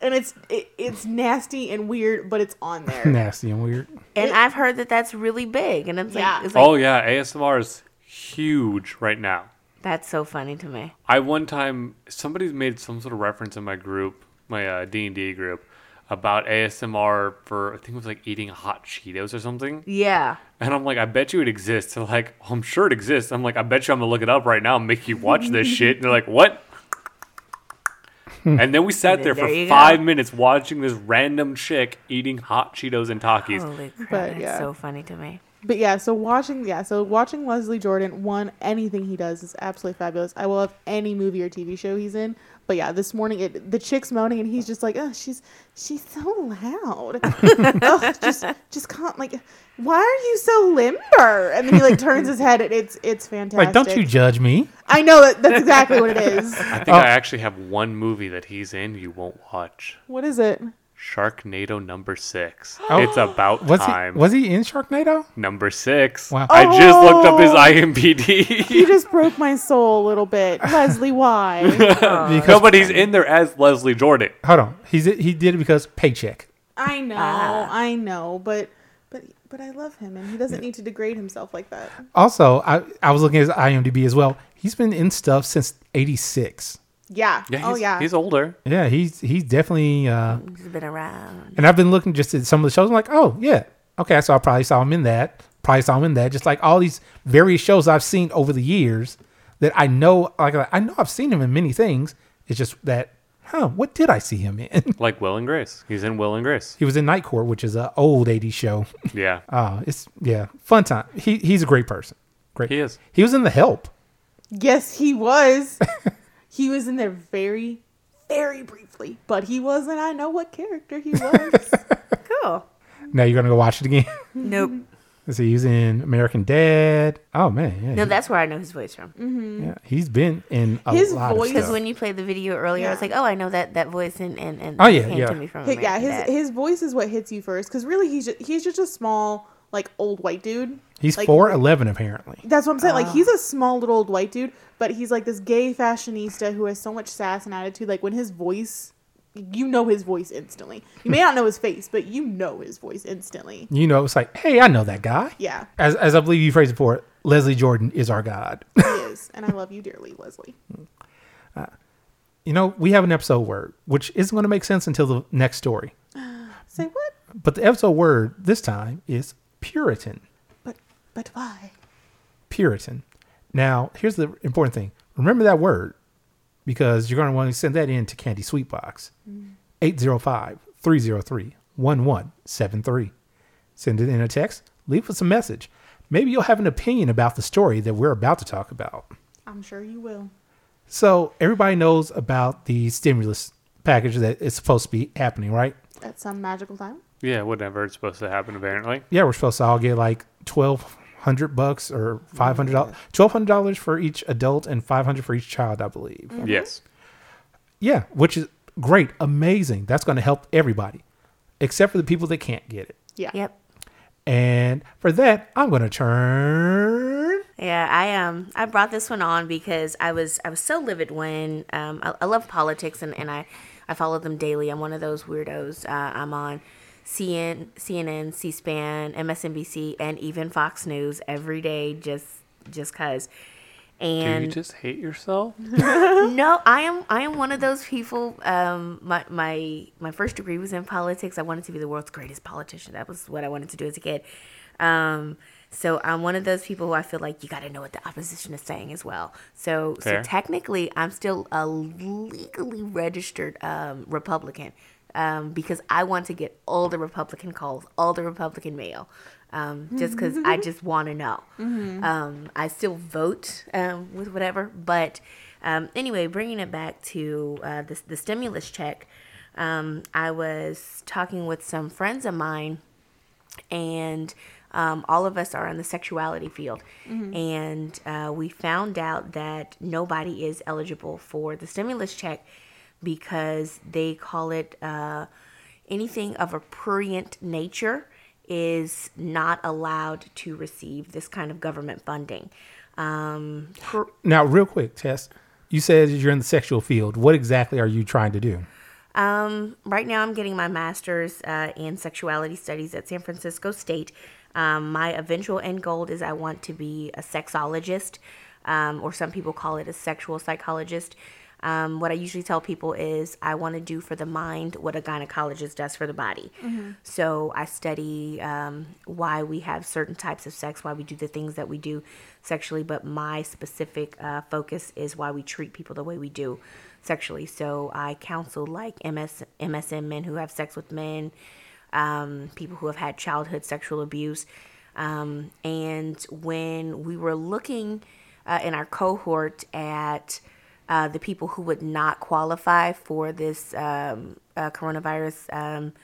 Speaker 2: and it's it, it's nasty and weird, but it's on there. <laughs>
Speaker 8: Nasty and weird.
Speaker 1: and I've heard that that's really big. And it's
Speaker 2: Yeah.
Speaker 1: like, it's like
Speaker 4: Oh yeah, ASMR is huge right now.
Speaker 1: that's so funny to me.
Speaker 4: I one time somebody's made some sort of reference in my group, my uh, D and D group, about ASMR for I think it was like eating hot Cheetos or something.
Speaker 1: Yeah.
Speaker 4: And I'm like, I bet you it exists. They're like, "Oh, I'm sure it exists. I'm like, I bet you I'm gonna look it up right now and make you watch this <laughs> shit. And they're like, what? and then we sat there for
Speaker 1: There you go.
Speaker 4: five minutes watching this random chick eating hot Cheetos and Takis.
Speaker 1: Holy crap.
Speaker 2: But,
Speaker 1: that's
Speaker 2: yeah.
Speaker 1: so funny to me.
Speaker 2: But yeah, so watching yeah, so watching Leslie Jordan, one anything he does is absolutely fabulous. I will love any movie or TV show he's in. But yeah, this morning it the chick's moaning and he's just like, oh, she's she's so loud. <laughs> oh, just just can't like, why are you so limber? And then he like turns his head and it's it's fantastic.
Speaker 8: Like, don't you judge me?
Speaker 2: I know that that's exactly what it is.
Speaker 4: I think
Speaker 8: Oh.
Speaker 4: I actually have one movie that he's in you won't watch.
Speaker 2: What is it?
Speaker 4: Sharknado number six.
Speaker 8: Oh.
Speaker 4: It's about
Speaker 8: Was
Speaker 4: time.
Speaker 8: he was he in Sharknado?
Speaker 4: number six.
Speaker 8: Wow.
Speaker 4: I just looked up his
Speaker 2: Oh.
Speaker 4: IMDb.
Speaker 2: He just broke my soul a little bit. Leslie, why? <laughs>
Speaker 8: Because
Speaker 4: no, but he's in there as Leslie Jordan.
Speaker 8: hold on, he's he did it because paycheck.
Speaker 2: I know,
Speaker 1: Ah.
Speaker 2: I know, but but but I love him and he doesn't need to degrade himself like that.
Speaker 8: Also, I I was looking at his IMDb as well. He's been in stuff since '86.
Speaker 2: Yeah.
Speaker 4: Yeah,
Speaker 2: oh yeah.
Speaker 4: he's older.
Speaker 8: Yeah, he's he's definitely. Uh,
Speaker 1: He's been around.
Speaker 8: and I've been looking just at some of the shows. I'm like, oh yeah, okay. So I probably saw him in that. Probably saw him in that. Just like all these various shows I've seen over the years that I know. Like I know I've seen him in many things. It's just that, huh? What did I see him in? <laughs>
Speaker 4: Like Will and Grace. He's in Will and Grace.
Speaker 8: he was in Night Court, which is an old '80s show. <laughs>
Speaker 4: Yeah.
Speaker 8: Uh, it's yeah, fun time. He he's a great person. Great.
Speaker 4: He is.
Speaker 8: He was in The Help.
Speaker 2: yes, he was. <laughs> he was in there very, very briefly, but he wasn't. I know what character he was. <laughs>
Speaker 1: Cool.
Speaker 8: Now you're gonna go watch it again.
Speaker 1: Nope. <laughs>
Speaker 8: Is he see. He's in American Dad. Oh man, yeah,
Speaker 1: No, that's where I know his voice from. Mm-hmm.
Speaker 8: yeah. He's been in a
Speaker 2: His
Speaker 8: lot
Speaker 2: voice-
Speaker 8: of
Speaker 1: Because
Speaker 8: stuff.
Speaker 1: when you played the video earlier, I was
Speaker 2: Yeah.
Speaker 1: like, oh, I know that that voice, and and, and
Speaker 8: Oh, yeah,
Speaker 1: it came
Speaker 8: yeah.
Speaker 1: to me from
Speaker 2: Hey, yeah, his
Speaker 1: Dad.
Speaker 2: his voice is what hits you first, because really he's just, he's just a small like old white dude.
Speaker 8: He's
Speaker 2: like-
Speaker 8: four eleven apparently.
Speaker 2: That's what I'm saying. Like
Speaker 1: Ah.
Speaker 2: he's a small little old white dude, but he's like this gay fashionista who has so much sass and attitude. Like when his voice, you know his voice instantly. You may not know his face, but you know his voice instantly.
Speaker 8: You know, it's like, hey, I know that guy.
Speaker 2: Yeah,
Speaker 8: As as I believe you phrased it before, Leslie Jordan is our god.
Speaker 2: he is, <laughs> and I love you dearly, Leslie.
Speaker 8: you know, we have an episode word, which isn't going to make sense until the next story.
Speaker 2: Say what?
Speaker 8: But the episode word this time is Puritan.
Speaker 2: But but why?
Speaker 8: Puritan. Now, here's the important thing. Remember that word because you're going to want to send that in to Candy Sweetbox. 805-303-1173. Mm. Send it in a text. Leave us a message. Maybe you'll have an opinion about the story that we're about to talk about.
Speaker 2: I'm sure you will.
Speaker 8: So, everybody knows about the stimulus package that is supposed to be happening, right?
Speaker 2: At some magical time.
Speaker 4: Yeah, whatever. It's supposed to happen, apparently.
Speaker 8: Yeah, we're supposed to all get like 1200 bucks or $500 $1200 for each adult and 500 for each child, I believe.
Speaker 4: Yes.
Speaker 8: Yeah, which is great, amazing. That's going to help everybody, except for the people that can't get it.
Speaker 2: Yeah.
Speaker 1: Yep.
Speaker 8: And for that, I'm going to turn.
Speaker 1: Yeah, I um I brought this one on because I was I was so livid when um I, I love politics and, and I I follow them daily. I'm one of those weirdos. Uh, I'm on CN, CNN, C-SPAN, MSNBC, and even Fox News every day just just cause.
Speaker 4: Do you just hate yourself? <laughs>
Speaker 1: no, I am I am one of those people. Um, my my my first degree was in politics. I wanted to be the world's greatest politician. That was what I wanted to do as a kid. Um, so I'm one of those people who I feel like you got to know what the opposition is saying as well. So
Speaker 4: Fair.
Speaker 1: so technically, I'm still a legally registered um, Republican. Um, because I want to get all the Republican calls, all the Republican mail, um, just because I just want to know. Um, I still vote um, with whatever, but um, anyway, bringing it back to uh, the, the stimulus check, um, I was talking with some friends of mine, and um, all of us are in the sexuality field, and uh, we found out that nobody is eligible for the stimulus check because they call it uh, anything of a prurient nature is not allowed to receive this kind of government funding. Um, pr-
Speaker 8: Now, real quick, Tess, you said you're in the sexual field. What exactly are you trying to do?
Speaker 1: Um, right now, I'm getting my master's uh, in sexuality studies at San Francisco State. Um, my eventual end goal is I want to be a sexologist, um, or some people call it a sexual psychologist. Um, what I usually tell people is I want to do for the mind what a gynecologist does for the body. So I study um, why we have certain types of sex, why we do the things that we do sexually, but my specific uh, focus is why we treat people the way we do sexually. So I counsel like MS, MSM men who have sex with men, um, people who have had childhood sexual abuse. Um, and when we were looking uh, in our cohort at uh, the people who would not qualify for this um, uh, coronavirus, um,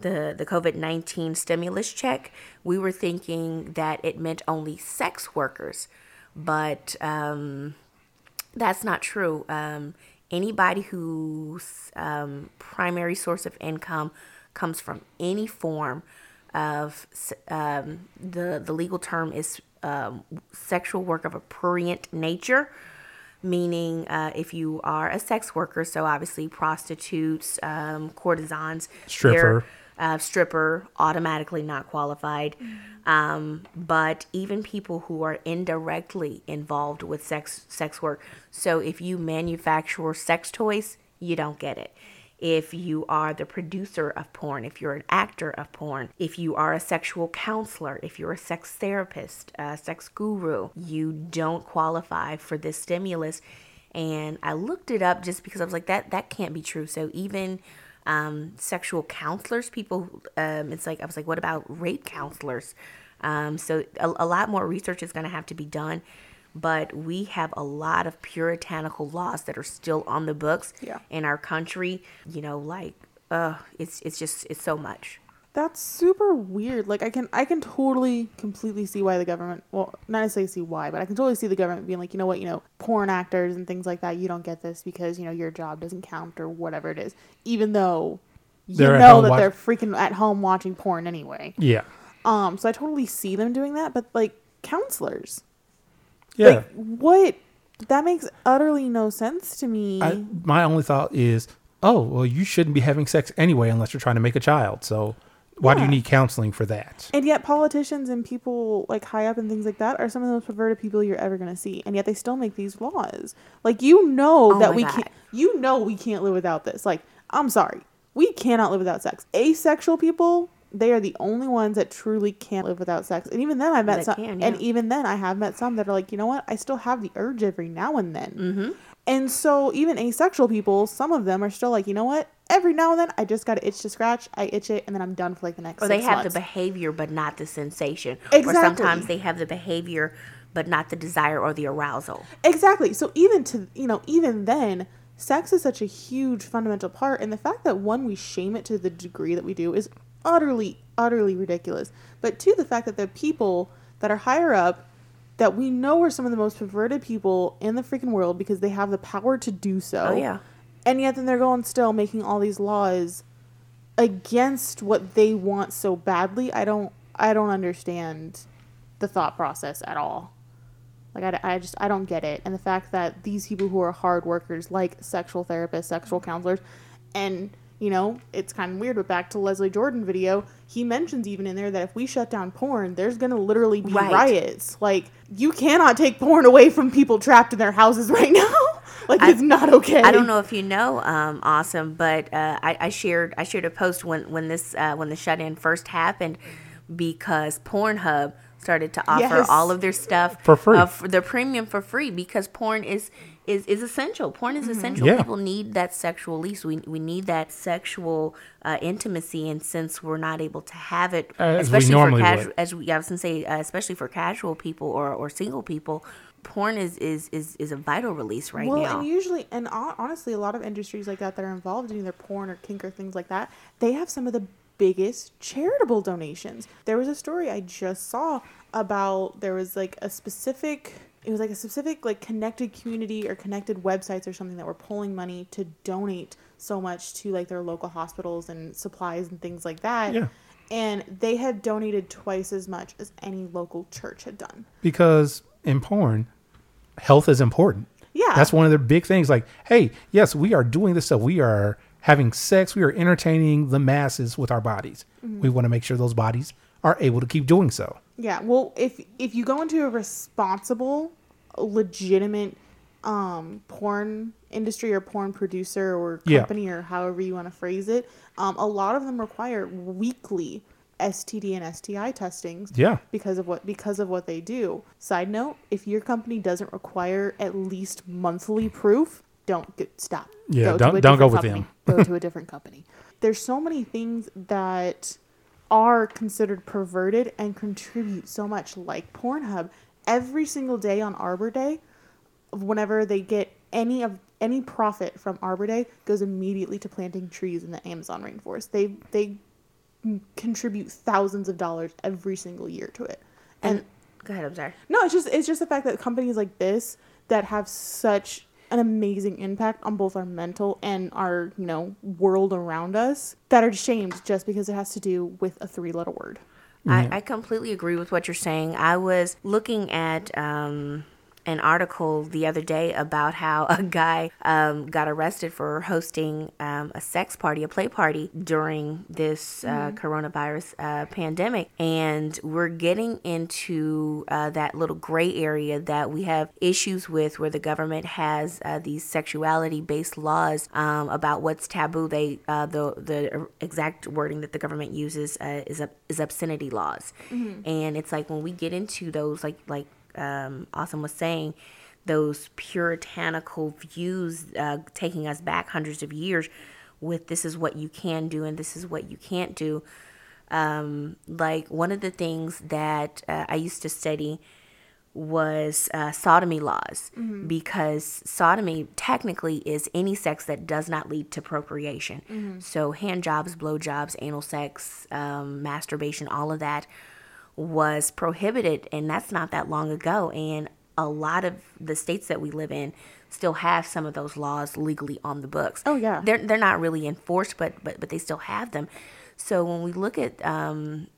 Speaker 1: the, the COVID 19 stimulus check, we were thinking that it meant only sex workers. But um, that's not true. Um, anybody whose um, primary source of income comes from any form of um, the the legal term is sexual work of a prurient nature, meaning uh, if you are a sex worker, so obviously prostitutes, um, courtesans,
Speaker 8: Stripper.
Speaker 1: uh, stripper automatically not qualified. Um, but even people who are indirectly involved with sex sex work. So if you manufacture sex toys, you don't get it. If you are the producer of porn, if you're an actor of porn, if you are a sexual counselor, if you're a sex therapist, a sex guru, you don't qualify for this stimulus. And I looked it up just because I was like, that that can't be true. So even um, sexual counselors, people, um, it's like I was like, what about rape counselors? Um, so a, a lot more research is going to have to be done. But we have a lot of puritanical laws that are still on the books
Speaker 2: Yeah.
Speaker 1: in our country. You know, like, uh, it's it's just it's so much.
Speaker 2: That's super weird. Like I can I can totally completely see why the government well not necessarily see why, but I can totally see the government being like, you know what, you know, porn actors and things like that, you don't get this because, you know, your job doesn't count or whatever it is. Even though you
Speaker 8: They're
Speaker 2: know that
Speaker 8: watch-
Speaker 2: they're freaking at home watching porn anyway.
Speaker 8: Yeah.
Speaker 2: Um, so I totally see them doing that, but like counselors.
Speaker 8: Yeah.
Speaker 2: Like what that makes utterly no sense to me.
Speaker 8: I, my only thought is, oh, well, you shouldn't be having sex anyway unless you're trying to make a child. So why do you need counseling for that?
Speaker 2: And yet, politicians and people like high up and things like that are some of the most perverted people you're ever gonna see. And yet, they still make these laws. Like you know
Speaker 1: Oh
Speaker 2: that we
Speaker 1: God.
Speaker 2: can't. You know we can't live without this. Like I'm sorry, we cannot live without sex. Asexual people, they are the only ones that truly can't live without sex. And even then, I met
Speaker 1: That
Speaker 2: some.
Speaker 1: can,
Speaker 2: And even then, I have met some that are like, you know what? I still have the urge every now and then. Mm-hmm. And so, even asexual people, some of them are still like, you know what? Every now and then, I just got to itch to scratch. I itch it, and then I'm done for like the next.
Speaker 1: Or they have
Speaker 2: months.
Speaker 1: the behavior but not the sensation.
Speaker 2: Exactly.
Speaker 1: Or sometimes they have the behavior but not the desire or the arousal.
Speaker 2: Exactly. So even to you know, even then, sex is such a huge fundamental part, and the fact that one we shame it to the degree that we do is utterly, utterly ridiculous. But two, the fact that the people that are higher up that we know are some of the most perverted people in the freaking world because they have the power to do so.
Speaker 1: Oh, yeah.
Speaker 2: And yet then they're going still making all these laws against what they want so badly. I don't I don't understand the thought process at all. Like I, I just I don't get it, and the fact that these people who are hard workers, like sexual therapists, sexual counselors, and you know it's kind of weird. But back to Leslie Jordan video, he mentions even in there that if we shut down porn, there's gonna literally be
Speaker 1: Right.
Speaker 2: riots. Like you cannot take porn away from people trapped in their houses <laughs> right now. like it's not okay.
Speaker 1: I don't know if you know, um, awesome, but uh, I, I shared I shared a post when when this uh, when the shut in first happened because Pornhub started to offer
Speaker 2: Yes.
Speaker 1: all of their stuff
Speaker 8: For free.
Speaker 1: uh, for their premium for free because porn is is, is essential. Porn is essential.
Speaker 8: Yeah.
Speaker 1: People need that sexual release. We, we need that sexual uh, intimacy, and since we're not able to have it,
Speaker 8: As
Speaker 1: especially for casual, as we, I was gonna say, uh, especially for casual people or, or single people, porn is, is, is, is a vital release right
Speaker 2: well,
Speaker 1: now.
Speaker 2: Well, and usually, and honestly, a lot of industries like that that are involved in either porn or kink or things like that, they have some of the biggest charitable donations. There was a story I just saw about there was like a specific it was like a specific like connected community or connected websites or something that were pulling money to donate so much to like their local hospitals and supplies and things like that.
Speaker 8: Yeah.
Speaker 2: And they had donated twice as much as any local church had done.
Speaker 8: Because in porn, health is important.
Speaker 2: Yeah.
Speaker 8: That's one of the big things. Like, hey, yes, we are doing this stuff. We are having sex. We are entertaining the masses with our bodies.
Speaker 2: Mm-hmm.
Speaker 8: We want to make sure those bodies are able to keep doing so.
Speaker 2: Yeah, well, if if you go into a responsible, legitimate um, porn industry or porn producer or
Speaker 8: Yeah.
Speaker 2: company or however you want to phrase it, um, a lot of them require weekly STD and STI testings.
Speaker 8: Yeah.
Speaker 2: Because of what because of what they do. Side note: If your company doesn't require at least monthly proof, don't get stop.
Speaker 8: Yeah,
Speaker 2: to
Speaker 8: don't- don't go
Speaker 2: different
Speaker 8: with them.
Speaker 2: go to a <laughs> different company. There's so many things that are considered perverted and contribute so much, like Pornhub. Every single day on Arbor Day, whenever they get any of any profit from Arbor Day, goes immediately to planting trees in the Amazon rainforest. They they contribute thousands of dollars every single year to it, and
Speaker 1: Go ahead, I'm sorry.
Speaker 2: no, it's just it's just the fact that companies like this that have such an amazing impact on both our mental and our you know world around us that are shamed just because it has to do with a three letter word.
Speaker 1: I, I completely agree with what you're saying. I was looking at um, an article the other day about how a guy um, got arrested for hosting um, a sex party, a play party during this uh, coronavirus uh, pandemic. And we're getting into uh, that little gray area that we have issues with where the government has uh, these sexuality based laws um, about what's taboo. They uh, the the exact wording that the government uses uh, is is obscenity laws, and it's like when we get into those like like um, Awesome was saying, those puritanical views uh, taking us back hundreds of years with this is what you can do and this is what you can't do. Um, like one of the things that uh, I used to study was uh, sodomy laws because sodomy technically is any sex that does not lead to procreation. So hand jobs, blow jobs, anal sex, um, masturbation, all of that was prohibited, and that's not that long ago. And a lot of the states that we live in still have some of those laws legally on the books.
Speaker 2: Oh, yeah.
Speaker 1: they're they're not really enforced, but but but they still have them. So when we look at um,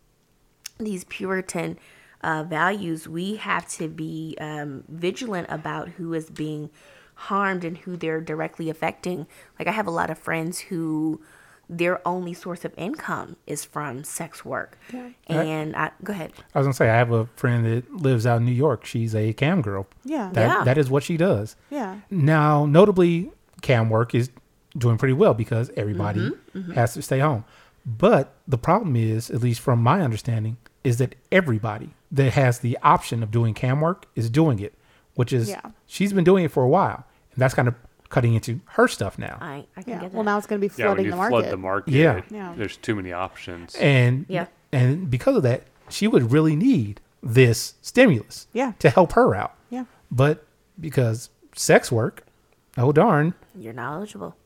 Speaker 1: these Puritan uh, values, we have to be um, vigilant about who is being harmed and who they're directly affecting. Like I have a lot of friends who their only source of income is from sex work. And I go ahead.
Speaker 8: I was gonna say I have a friend that lives out in New York. She's a cam girl.
Speaker 2: Yeah.
Speaker 8: That
Speaker 1: Yeah.
Speaker 8: that is what she does.
Speaker 2: Yeah.
Speaker 8: Now, notably, cam work is doing pretty well because everybody
Speaker 1: Mm-hmm,
Speaker 8: has to stay home. But the problem is, at least from my understanding, is that everybody that has the option of doing cam work is doing it, which is
Speaker 2: Yeah.
Speaker 8: she's been doing it for a while, and that's kind of cutting into her stuff now.
Speaker 1: I I can
Speaker 2: Yeah.
Speaker 1: get that.
Speaker 2: Well, now it's going to be
Speaker 4: Yeah, when
Speaker 2: flooding
Speaker 4: you
Speaker 2: the market.
Speaker 4: flood the market,
Speaker 8: Yeah.
Speaker 2: Yeah.
Speaker 4: there's too many options.
Speaker 8: And
Speaker 1: Yeah.
Speaker 8: and because of that, she would really need this stimulus
Speaker 2: Yeah.
Speaker 8: to help her out.
Speaker 2: Yeah.
Speaker 8: But because sex work, oh darn,
Speaker 1: You're knowledgeable.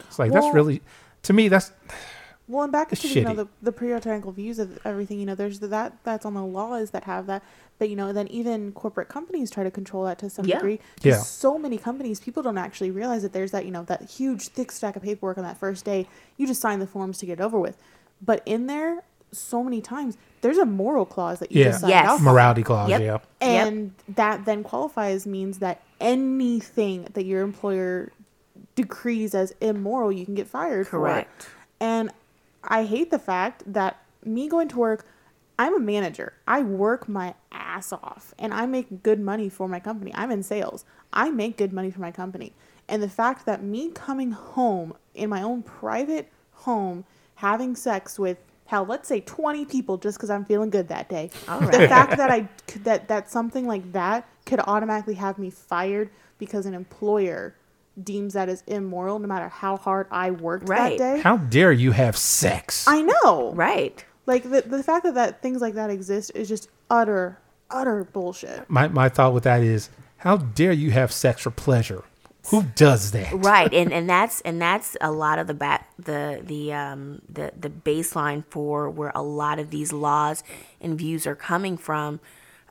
Speaker 8: it's like that's really to me that's
Speaker 2: Well, and back
Speaker 8: It's
Speaker 2: to you know
Speaker 8: shitty.
Speaker 2: the the puritanical views of everything. You know, there's that that's on the laws that have that, but you know, then even corporate companies try to control that to some
Speaker 1: Yeah.
Speaker 2: degree. 'Cause
Speaker 8: Yeah.
Speaker 2: So many companies, people don't actually realize that there's that you know that huge thick stack of paperwork on that first day. You just sign the forms to get it over with, but in there, so many times there's a moral clause that you
Speaker 8: Yeah.
Speaker 2: just signed
Speaker 1: Yes.
Speaker 2: off
Speaker 8: morality clause.
Speaker 1: Yep.
Speaker 8: Yeah.
Speaker 1: Yep.
Speaker 2: And that then qualifies means that anything that your employer decrees as immoral, you can get fired
Speaker 1: Correct.
Speaker 2: for. And I hate the fact that me going to work, I'm a manager. I work my ass off and I make good money for my company. I'm in sales. I make good money for my company. And the fact that me coming home in my own private home, having sex with hell, let's say 20 people just because I'm feeling good that day.
Speaker 1: All
Speaker 2: The fact that <laughs> I could- that that something like that could automatically have me fired because an employer deems that as immoral no matter how hard I worked
Speaker 1: Right.
Speaker 2: that day.
Speaker 8: How dare you have sex?
Speaker 2: I know.
Speaker 1: Right.
Speaker 2: Like the the fact that, that things like that exist is just utter utter bullshit.
Speaker 8: my my thought with that is how dare you have sex for pleasure? Who does that?
Speaker 1: right and <laughs> and that's and that's a lot of the back the the um the the baseline for where a lot of these laws and views are coming from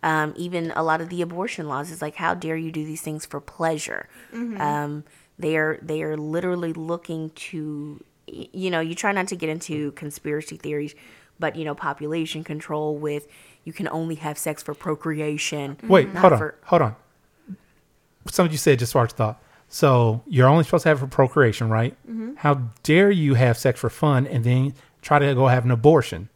Speaker 1: um even a lot of the abortion laws is like how dare you do these things for pleasure um they are they are literally looking to you know you try not to get into conspiracy theories but you know population control with you can only have sex for procreation
Speaker 8: Wait, hold on,
Speaker 1: for-
Speaker 8: hold on. Something you said just sparked thought. So you're only supposed to have it for procreation, right?
Speaker 1: Mm-hmm.
Speaker 8: How dare you have sex for fun and then try to go have an abortion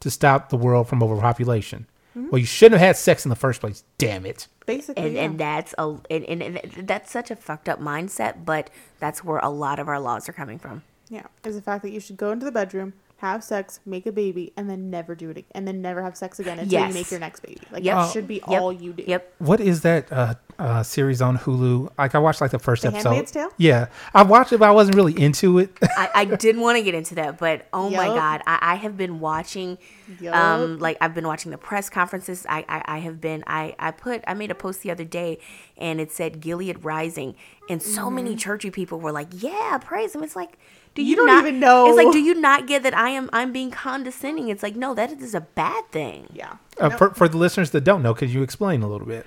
Speaker 8: to stop the world from overpopulation?
Speaker 1: Mm-hmm.
Speaker 8: Well, you shouldn't have had sex in the first place. Damn it!
Speaker 2: Basically,
Speaker 1: and
Speaker 2: yeah.
Speaker 1: and that's a and, and, and that's such a fucked up mindset but that's where a lot of our laws are coming from
Speaker 2: yeah, is the fact that you should go into the bedroom, have sex, make a baby, and then never do it, ag- and then never have sex again until
Speaker 1: Yes.
Speaker 2: you make your next baby. Like
Speaker 1: Yep.
Speaker 2: that should be
Speaker 1: Yep.
Speaker 2: all you do.
Speaker 1: yep
Speaker 8: What is that uh, uh, series on Hulu? Like I watched like the first
Speaker 2: The
Speaker 8: episode.
Speaker 2: Handmaid's Tale?
Speaker 8: Yeah, I watched it, but I wasn't really into it. <laughs>
Speaker 1: I, I didn't want to get into that but oh my god I, I have been watching
Speaker 2: Yup.
Speaker 1: um like i've been watching the press conferences I, I i have been i i put i made a post the other day and it said gilead rising and so
Speaker 2: Mm-hmm.
Speaker 1: many churchy people were like yeah praise him it's like do
Speaker 2: You
Speaker 1: you,
Speaker 2: don't
Speaker 1: not,
Speaker 2: even know.
Speaker 1: It's like, do you not get that I am I'm being condescending? It's like, no, that is a bad thing.
Speaker 2: Yeah.
Speaker 8: uh, for for the listeners that don't know, could you explain a little bit?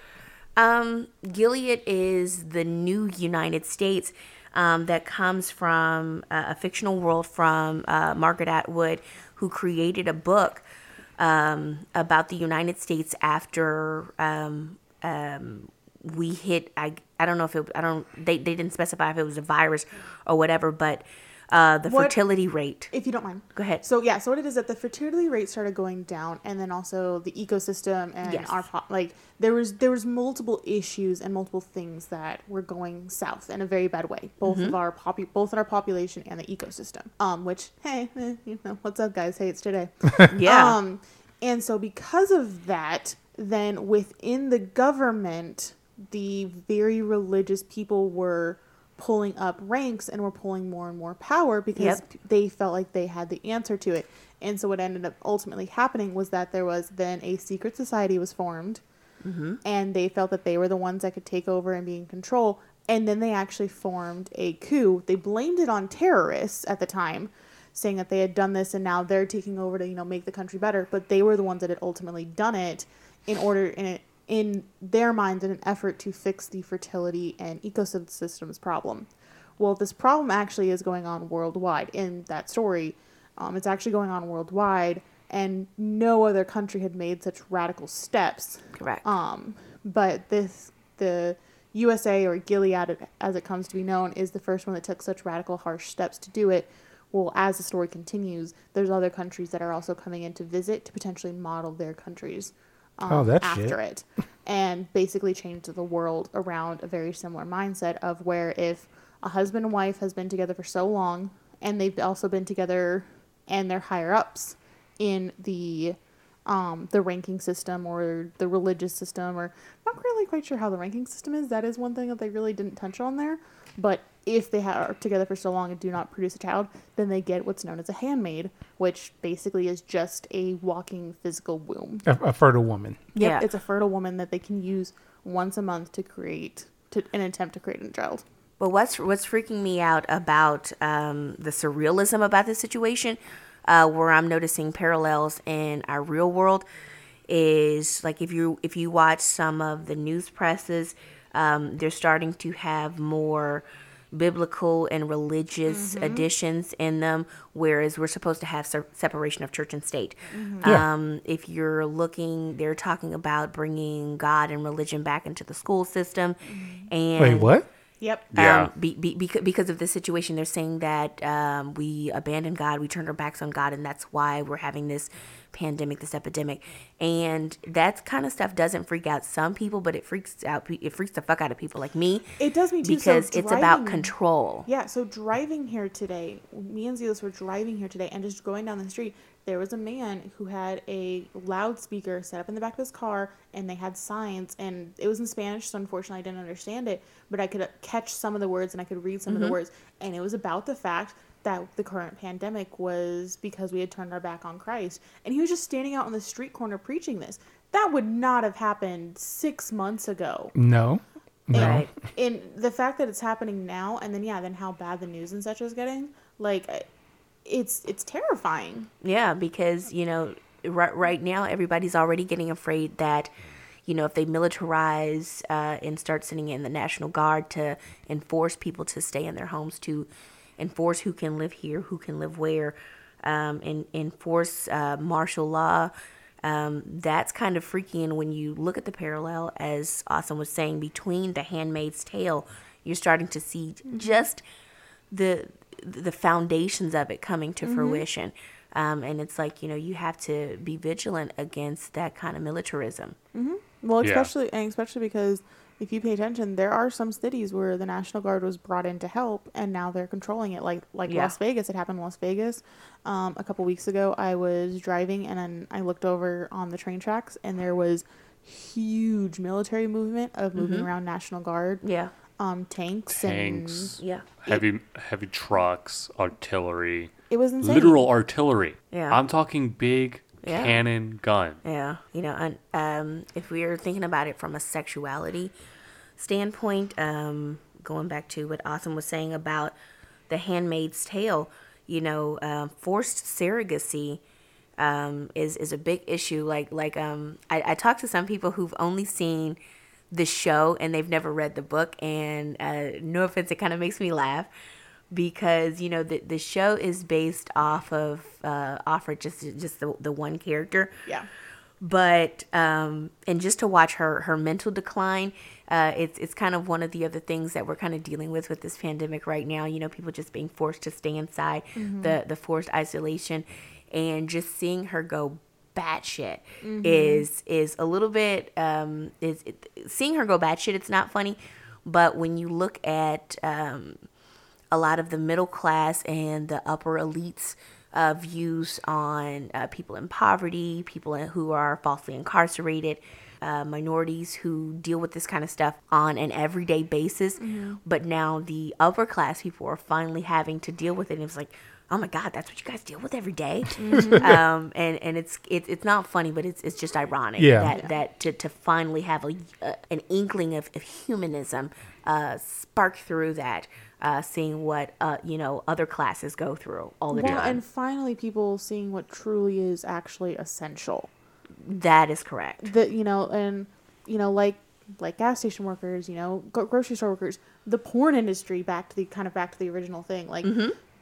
Speaker 1: Um, Gilead is the new United States um, that comes from uh, a fictional world from uh, Margaret Atwood, who created a book um, about the United States after um, um, we hit I I don't know if it I don't they they didn't specify if it was a virus or whatever, but uh, the
Speaker 2: What-
Speaker 1: fertility rate.
Speaker 2: if you don't mind.
Speaker 1: Go ahead.
Speaker 2: So yeah, so what it is that the fertility rate started going down, and then also the ecosystem and
Speaker 1: Yes.
Speaker 2: our po- like there was there was multiple issues and multiple things that were going south in a very bad way, both
Speaker 1: Mm-hmm.
Speaker 2: of our popu- both in our population and the ecosystem. Um, which hey, eh, <laughs> you know what's up, guys? Hey, it's today. <laughs>
Speaker 1: Yeah.
Speaker 2: Um, and so because of that, then within the government, the very religious people were pulling up ranks and were pulling more and more power because
Speaker 1: Yep.
Speaker 2: they felt like they had the answer to it. And so what ended up ultimately happening was that there was then a secret society was formed mm-hmm. and they felt that they were the ones that could take over and be in control. And then they actually formed a coup. They blamed it on terrorists at the time, saying that they had done this and now they're taking over to you know make the country better. But they were the ones that had ultimately done it in order in it in their minds in an effort to fix the fertility and ecosystems problem. Well, this problem actually is going on worldwide. In that story, um, it's actually going on worldwide, and no other country had made such radical steps.
Speaker 1: Correct.
Speaker 2: Um, but this the USA or Gilead, as it comes to be known, is the first one that took such radical, harsh steps to do it. Well, as the story continues, there's other countries that are also coming in to visit to potentially model their countries um,
Speaker 8: Oh, that's
Speaker 2: after
Speaker 8: shit.
Speaker 2: it, and basically changed the world around a very similar mindset of where if a husband and wife has been together for so long, and they've also been together, and they're higher ups in the um, the ranking system or the religious system, or not really quite sure how the ranking system is. That is one thing that they really didn't touch on there. But if they are together for so long and do not produce a child, then they get what's known as a handmaid, which basically is just a walking physical womb.
Speaker 8: A, a fertile woman.
Speaker 2: Yep,
Speaker 1: Yeah.
Speaker 2: it's a fertile woman that they can use once a month to create to an attempt to create a child.
Speaker 1: But what's what's freaking me out about um, the surrealism about this situation, uh, where I'm noticing parallels in our real world, is like if you if you watch some of the news presses, um, they're starting to have more biblical and religious additions in them, whereas we're supposed to have se- separation of church and state.
Speaker 8: Yeah.
Speaker 1: Um, if you're looking, they're talking about bringing God and religion back into the school system. And
Speaker 8: Wait, what?
Speaker 2: Yep.
Speaker 4: Yeah.
Speaker 1: um, be, be, because, because of the situation, they're saying that um, we abandoned God, we turned our backs on God, and that's why we're having this pandemic, this epidemic. And that kind of stuff doesn't freak out some people, but it freaks out it freaks the fuck out of people like me
Speaker 2: It does me too. So
Speaker 1: because it's about control.
Speaker 2: Yeah, so driving here today, me and Zealist were driving here today and just going down the street. There was a man who had a loudspeaker set up in the back of his car, and they had signs, and it was in Spanish, so unfortunately I didn't understand it, but I could uh, catch some of the words and I could read some of the words, and it was about the fact that the current pandemic was because we had turned our back on Christ, and he was just standing out on the street corner preaching this. That would not have happened six months ago.
Speaker 8: No. No.
Speaker 1: Right.
Speaker 2: And the fact that it's happening now, and then yeah, then how bad the news and such is getting, like, it's it's terrifying.
Speaker 1: Yeah, because you know, right right now everybody's already getting afraid that, you know, if they militarize uh, and start sending in the National Guard to enforce people to stay in their homes, to enforce who can live here, who can live where, um, and enforce uh, martial law. Um, that's kind of freaky. And when you look at the parallel, as Awesome was saying, between The Handmaid's Tale, you're starting to see just the the foundations of it coming to fruition. Um, and it's like you know you have to be vigilant against that kind of militarism.
Speaker 2: Well,
Speaker 4: Yeah.
Speaker 2: especially and especially because if you pay attention, there are some cities where the National Guard was brought in to help, and now they're controlling it. Like like
Speaker 1: Yeah.
Speaker 2: Las Vegas, it happened in Las Vegas. Um, a couple weeks ago, I was driving and then I looked over on the train tracks, and there was huge military movement of moving around National Guard,
Speaker 1: Yeah,
Speaker 2: um, tanks,
Speaker 4: Tanks,
Speaker 1: yeah,
Speaker 4: heavy heavy trucks, artillery,
Speaker 2: it was insane.
Speaker 4: literal artillery.
Speaker 1: Yeah.
Speaker 4: I'm talking big
Speaker 1: Yeah.
Speaker 4: cannon gun.
Speaker 1: yeah. You know, and um, if we are thinking about it from a sexuality standpoint, um, going back to what Awesome was saying about the Handmaid's Tale, you know, um, forced surrogacy um, is is a big issue. Like like um, I, I talked to some people who've only seen the show and they've never read the book. And uh, no offense, it kind of makes me laugh because you know the the show is based off of uh, off of just just the, the one character.
Speaker 2: Yeah.
Speaker 1: but um, and just to watch her her mental decline, uh, it's it's kind of one of the other things that we're kind of dealing with with this pandemic right now. You know, people just being forced to stay inside, the the forced isolation, and just seeing her go batshit is is a little bit um, is it, seeing her go batshit. It's not funny, but when you look at um, a lot of the middle class and the upper elites uh, views on uh, people in poverty, people who are falsely incarcerated, uh, minorities who deal with this kind of stuff on an everyday basis. But now the upper class people are finally having to deal with it. And it's like, oh my God, that's what you guys deal with every day? <laughs> um, and and it's it, it's not funny, but it's it's just ironic
Speaker 8: Yeah.
Speaker 1: that that to, to finally have a, uh, an inkling of, of humanism uh, spark through that, uh, seeing what uh, you know other classes go through all the
Speaker 2: Well,
Speaker 1: time.
Speaker 2: and finally, people seeing what truly is actually essential.
Speaker 1: that is correct.
Speaker 2: That you know, and you know, like like gas station workers, you know, grocery store workers, the porn industry. Back to the kind of back to the original thing. Like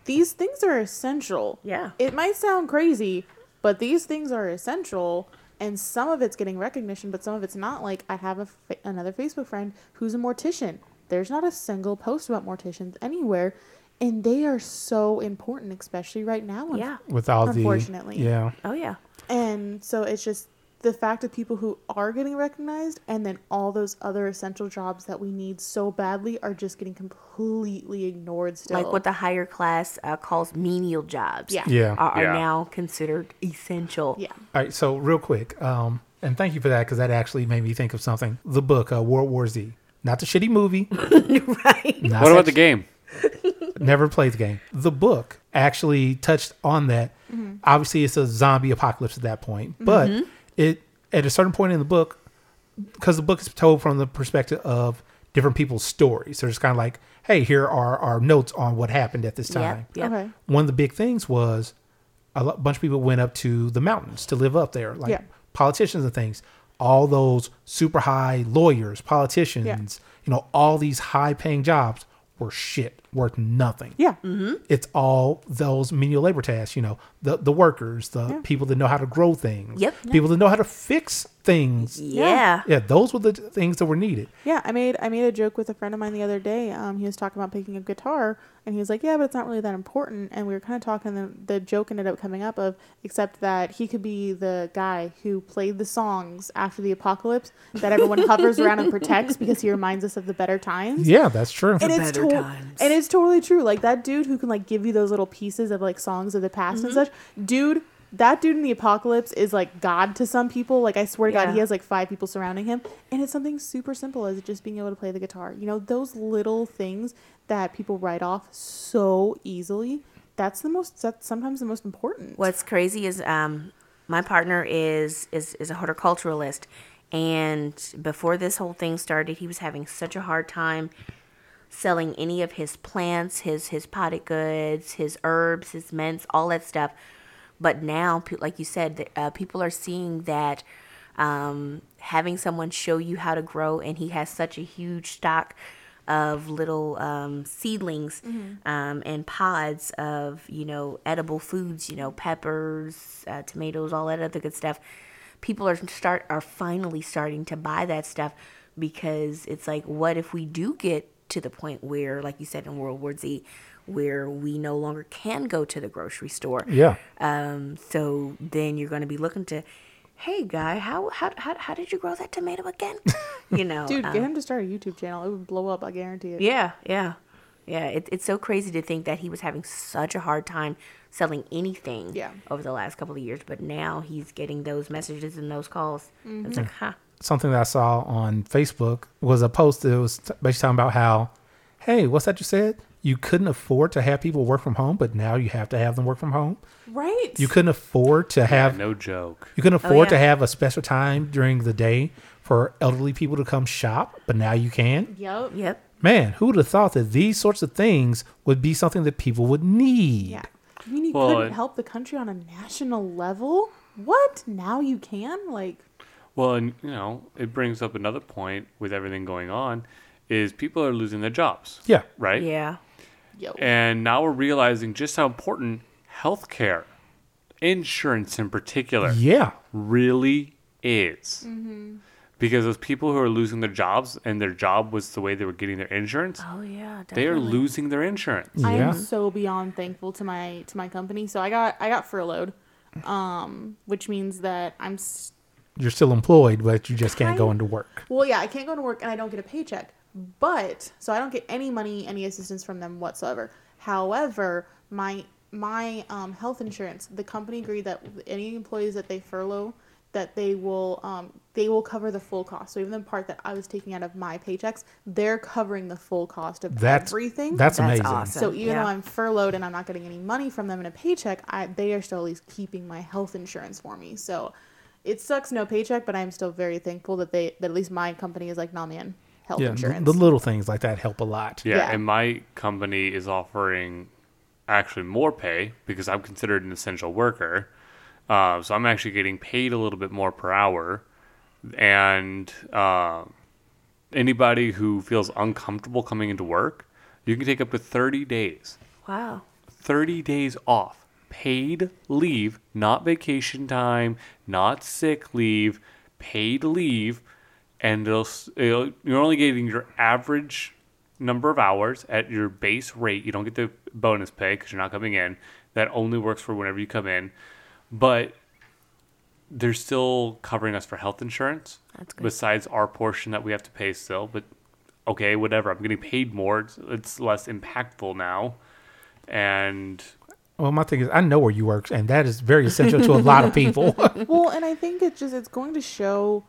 Speaker 2: these things are essential.
Speaker 1: Yeah.
Speaker 2: It might sound crazy, but these things are essential. And some of it's getting recognition, but some of it's not. Like I have a fa- another Facebook friend who's a mortician. There's not a single post about morticians anywhere, and they are so important, especially right now. un-
Speaker 1: Yeah.
Speaker 8: with all the
Speaker 2: Unfortunately.
Speaker 8: yeah
Speaker 1: Oh yeah.
Speaker 2: and so it's just the fact of people who are getting recognized and then all those other essential jobs that we need so badly are just getting completely ignored still.
Speaker 1: Like what the higher class uh, calls menial jobs.
Speaker 2: Yeah.
Speaker 8: Yeah.
Speaker 1: Are, are
Speaker 4: Yeah.
Speaker 1: now considered essential.
Speaker 2: Yeah.
Speaker 8: All right, so real quick, um, and thank you for that because that actually made me think of something. The book, uh, World War Z, not the shitty movie. <laughs>
Speaker 1: right.
Speaker 8: not
Speaker 4: What about
Speaker 8: such-
Speaker 4: the game? <laughs>
Speaker 8: Never played the game. The book actually touched on that. Obviously, it's a zombie apocalypse at that point, but it at a certain point in the book, because the book is told from the perspective of different people's stories. So it's kind of like, hey, here are our notes on what happened at this time.
Speaker 1: Yep. Yep.
Speaker 2: Okay.
Speaker 8: one of the big things was a lo- bunch of people went up to the mountains to live up there, like
Speaker 2: Yeah.
Speaker 8: politicians and things. All those super high lawyers, politicians, you know, all these high paying jobs were shit, worth nothing.
Speaker 2: Yeah.
Speaker 8: It's all those menial labor tasks, you know, the the workers, the
Speaker 2: Yeah.
Speaker 8: people that know how to grow things,
Speaker 1: Yep.
Speaker 8: people that know how to fix things.
Speaker 1: Yeah.
Speaker 8: Yeah, those were the things that were needed.
Speaker 2: Yeah, I made I made a joke with a friend of mine the other day. Um, he was talking about picking a guitar, and he was like, "Yeah, but it's not really that important." And we were kind of talking. And the joke ended up coming up of, except that he could be the guy who played the songs after the apocalypse that everyone hovers around and protects because he reminds us of the better times.
Speaker 8: Yeah, that's true.
Speaker 2: and it's
Speaker 1: better
Speaker 2: to-
Speaker 1: times.
Speaker 2: and it's totally true. Like that dude who can like give you those little pieces of like songs of the past
Speaker 1: Mm-hmm.
Speaker 2: and such. Dude, that dude in the apocalypse is like God to some people. Like I swear to God, he has like five people surrounding him, and it's something super simple as just being able to play the guitar. You know, those little things that people write off so easily. That's the most. That's sometimes the most important.
Speaker 1: What's crazy is um, my partner is is is a horticulturalist, and before this whole thing started, he was having such a hard time selling any of his plants, his his potted goods, his herbs, his mints, all that stuff. But now, like you said, uh, people are seeing that um, having someone show you how to grow, and he has such a huge stock of little um, seedlings um, and pods of you know edible foods, you know peppers, uh, tomatoes, all that other good stuff. People are start are finally starting to buy that stuff because it's like, what if we do get to the point where, like you said in World War Z, where we no longer can go to the grocery store?
Speaker 8: Yeah.
Speaker 1: Um, so then you're going to be looking to, hey guy, how how how, how did you grow that tomato again? <laughs> You know,
Speaker 2: Dude,
Speaker 1: um,
Speaker 2: get him to start a YouTube channel. It would blow up. I guarantee it.
Speaker 1: yeah, yeah, yeah. It, it's so crazy to think that he was having such a hard time selling anything
Speaker 2: Yeah.
Speaker 1: over the last couple of years, but now he's getting those messages and those calls. It's like, huh.
Speaker 8: Something that I saw on Facebook was a post that was basically talking about how, hey, what's that you said? You couldn't afford to have people work from home, but now you have to have them work from home.
Speaker 2: Right.
Speaker 8: You couldn't afford to have
Speaker 4: No joke.
Speaker 8: you couldn't oh, afford to
Speaker 1: yeah.
Speaker 8: have a special time during the day for elderly people to come shop, but now you can.
Speaker 2: Yep.
Speaker 1: Yep.
Speaker 8: Man, who would have thought that these sorts of things would be something that people would need?
Speaker 2: Yeah. You mean you
Speaker 4: Well,
Speaker 2: couldn't
Speaker 4: and-
Speaker 2: help the country on a national level? What? Now you can? Like,
Speaker 4: Well, and you know, it brings up another point with everything going on, is people are losing their jobs.
Speaker 8: Yeah.
Speaker 4: Right.
Speaker 1: Yeah.
Speaker 2: yo.
Speaker 4: And now we're realizing just how important healthcare, insurance in particular,
Speaker 8: Yeah.
Speaker 4: really is.
Speaker 1: Mm-hmm.
Speaker 4: Because those people who are losing their jobs and their job was the way they were getting their insurance,
Speaker 1: Oh yeah,
Speaker 4: they are losing their insurance.
Speaker 2: I am so beyond thankful to my to my company. So I got I got furloughed, um, which means that I'm s-
Speaker 8: You're still employed, but you just can't go into work.
Speaker 2: well, yeah, I can't go to work and I don't get a paycheck. But so I don't get any money, any assistance from them whatsoever. However, my my um, health insurance, the company agreed that any employees that they furlough, that they will um, they will cover the full cost. So even the part that I was taking out of my paychecks, they're covering the full cost of
Speaker 8: That's
Speaker 2: everything.
Speaker 8: That's,
Speaker 1: That's
Speaker 8: amazing.
Speaker 1: awesome.
Speaker 2: So even
Speaker 1: Yeah.
Speaker 2: though I'm furloughed and I'm not getting any money from them in a paycheck, I, they are still at least keeping my health insurance for me. So it sucks no paycheck, but I'm still very thankful that they that at least my company is like, nah, man, health
Speaker 8: Yeah, the,
Speaker 2: insurance.
Speaker 8: the little things like that help a lot.
Speaker 4: Yeah,
Speaker 2: Yeah.
Speaker 4: and my company is offering actually more pay because I'm considered an essential worker. Uh, so I'm actually getting paid a little bit more per hour. And uh, anybody who feels uncomfortable coming into work, you can take up to 30 days.
Speaker 1: Wow.
Speaker 4: 30 days off. Paid leave, not vacation time, not sick leave, paid leave. And it'll, it'll, you're only getting your average number of hours at your base rate. You don't get the bonus pay because you're not coming in. That only works for whenever you come in. But they're still covering us for health insurance.
Speaker 1: That's good.
Speaker 4: Besides our portion that we have to pay still. But okay, whatever. I'm getting paid more. It's, it's less impactful now. And
Speaker 8: Well, my thing is, I know where you work, and that is very essential to a lot of <laughs> people. <laughs>
Speaker 2: well, and I think it just it's going to show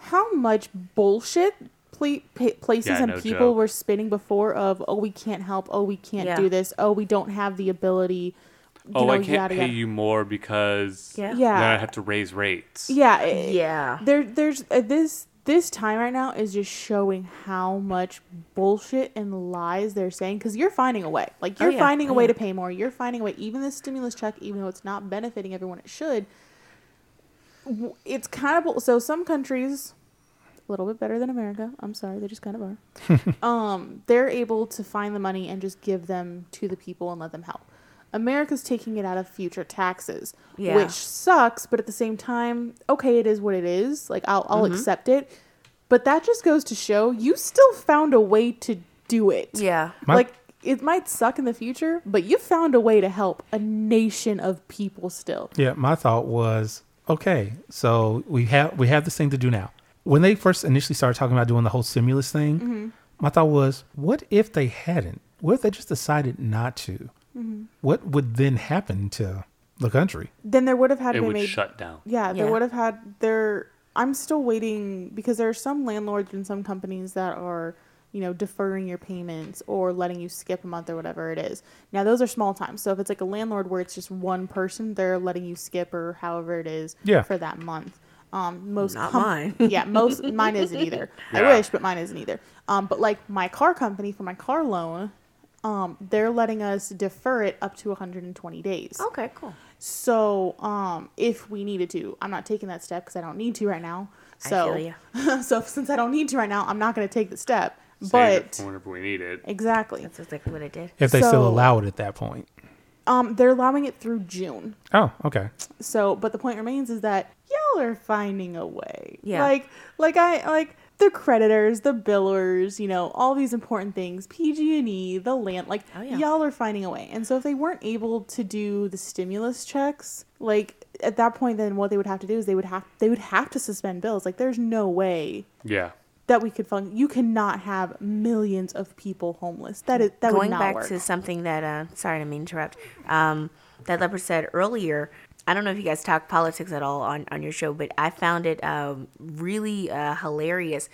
Speaker 2: how much bullshit ple- pa- places
Speaker 4: Yeah,
Speaker 2: and
Speaker 4: no
Speaker 2: people
Speaker 4: joke.
Speaker 2: were spinning before of oh we can't help oh we can't
Speaker 1: Yeah.
Speaker 2: do this oh we don't have the ability. You
Speaker 4: oh,
Speaker 2: know,
Speaker 4: I can't
Speaker 2: yada,
Speaker 4: pay
Speaker 2: yada.
Speaker 4: you more because
Speaker 1: Yeah.
Speaker 2: Yeah.
Speaker 4: then I have to raise rates.
Speaker 2: Yeah,
Speaker 1: Yeah.
Speaker 2: there there's uh, this this time right now is just showing how much bullshit and lies they're saying because you're finding a way. Like
Speaker 1: Oh,
Speaker 2: you're
Speaker 1: yeah.
Speaker 2: finding a
Speaker 1: Oh,
Speaker 2: way
Speaker 1: yeah.
Speaker 2: to pay more. You're finding a way. Even the stimulus check even though it's not benefiting everyone it should. It's kind of bull- so some countries a little bit better than america i'm sorry they just kind of are <laughs> um they're able to find the money and just give them to the people and let them help america's taking it out of future taxes
Speaker 1: Yeah.
Speaker 2: which sucks but at the same time okay it is what it is like i'll, I'll
Speaker 1: Mm-hmm.
Speaker 2: accept it but that just goes to show you still found a way to do it
Speaker 1: Yeah.
Speaker 8: My-
Speaker 2: like it might suck in the future but you found a way to help a nation of people still
Speaker 8: yeah, my thought was, okay, so we have we have this thing to do now. When they first initially started talking about doing the whole stimulus thing,
Speaker 2: Mm-hmm.
Speaker 8: my thought was, what if they hadn't? What if they just decided not to?
Speaker 2: Mm-hmm.
Speaker 8: What would then happen to the country?
Speaker 2: then there would have had
Speaker 4: It
Speaker 2: to be
Speaker 4: would
Speaker 2: made
Speaker 4: shut down.
Speaker 2: Yeah, there
Speaker 1: Yeah.
Speaker 2: would have had there. I'm still waiting because there are some landlords and some companies that are, you know, deferring your payments or letting you skip a month or whatever it is. Now those are small times. So if it's like a landlord where it's just one person, they're letting you skip or however it is
Speaker 8: Yeah.
Speaker 2: for that month. Um, most
Speaker 1: Not
Speaker 2: com-
Speaker 1: mine. <laughs>
Speaker 2: yeah, most mine isn't either. I wish, but mine isn't either. Um, but like my car company for my car loan, um, they're letting us defer it up to 120 days.
Speaker 1: Okay. Cool.
Speaker 2: So, um, if we needed to, I'm not taking that step because I don't need to right now.
Speaker 1: I
Speaker 2: So,
Speaker 1: feel <laughs>
Speaker 2: so since I don't need to right now, I'm not going to take the step.
Speaker 4: Save it
Speaker 2: But
Speaker 4: for whenever we need it.
Speaker 2: exactly,
Speaker 1: That's exactly what I did.
Speaker 8: If they still allow it at that point.
Speaker 2: um, they're allowing it through June.
Speaker 8: Oh, okay.
Speaker 2: So, but the point remains is that y'all are finding a way.
Speaker 1: Yeah.
Speaker 2: Like, like I like the creditors, the billers, you know, all these important things, PG&E, the land, like
Speaker 1: Oh, yeah.
Speaker 2: y'all are finding a way. And so if they weren't able to do the stimulus checks, like at that point then what they would have to do is they would have they would have to suspend bills. Like there's no way
Speaker 4: Yeah.
Speaker 2: that we could fund you cannot have millions of people homeless. That is that would
Speaker 1: Going
Speaker 2: not
Speaker 1: back
Speaker 2: work.
Speaker 1: to something that uh sorry to interrupt. Um that leopard said earlier. I don't know if you guys talk politics at all on, on your show, but I found it um, really uh, hilarious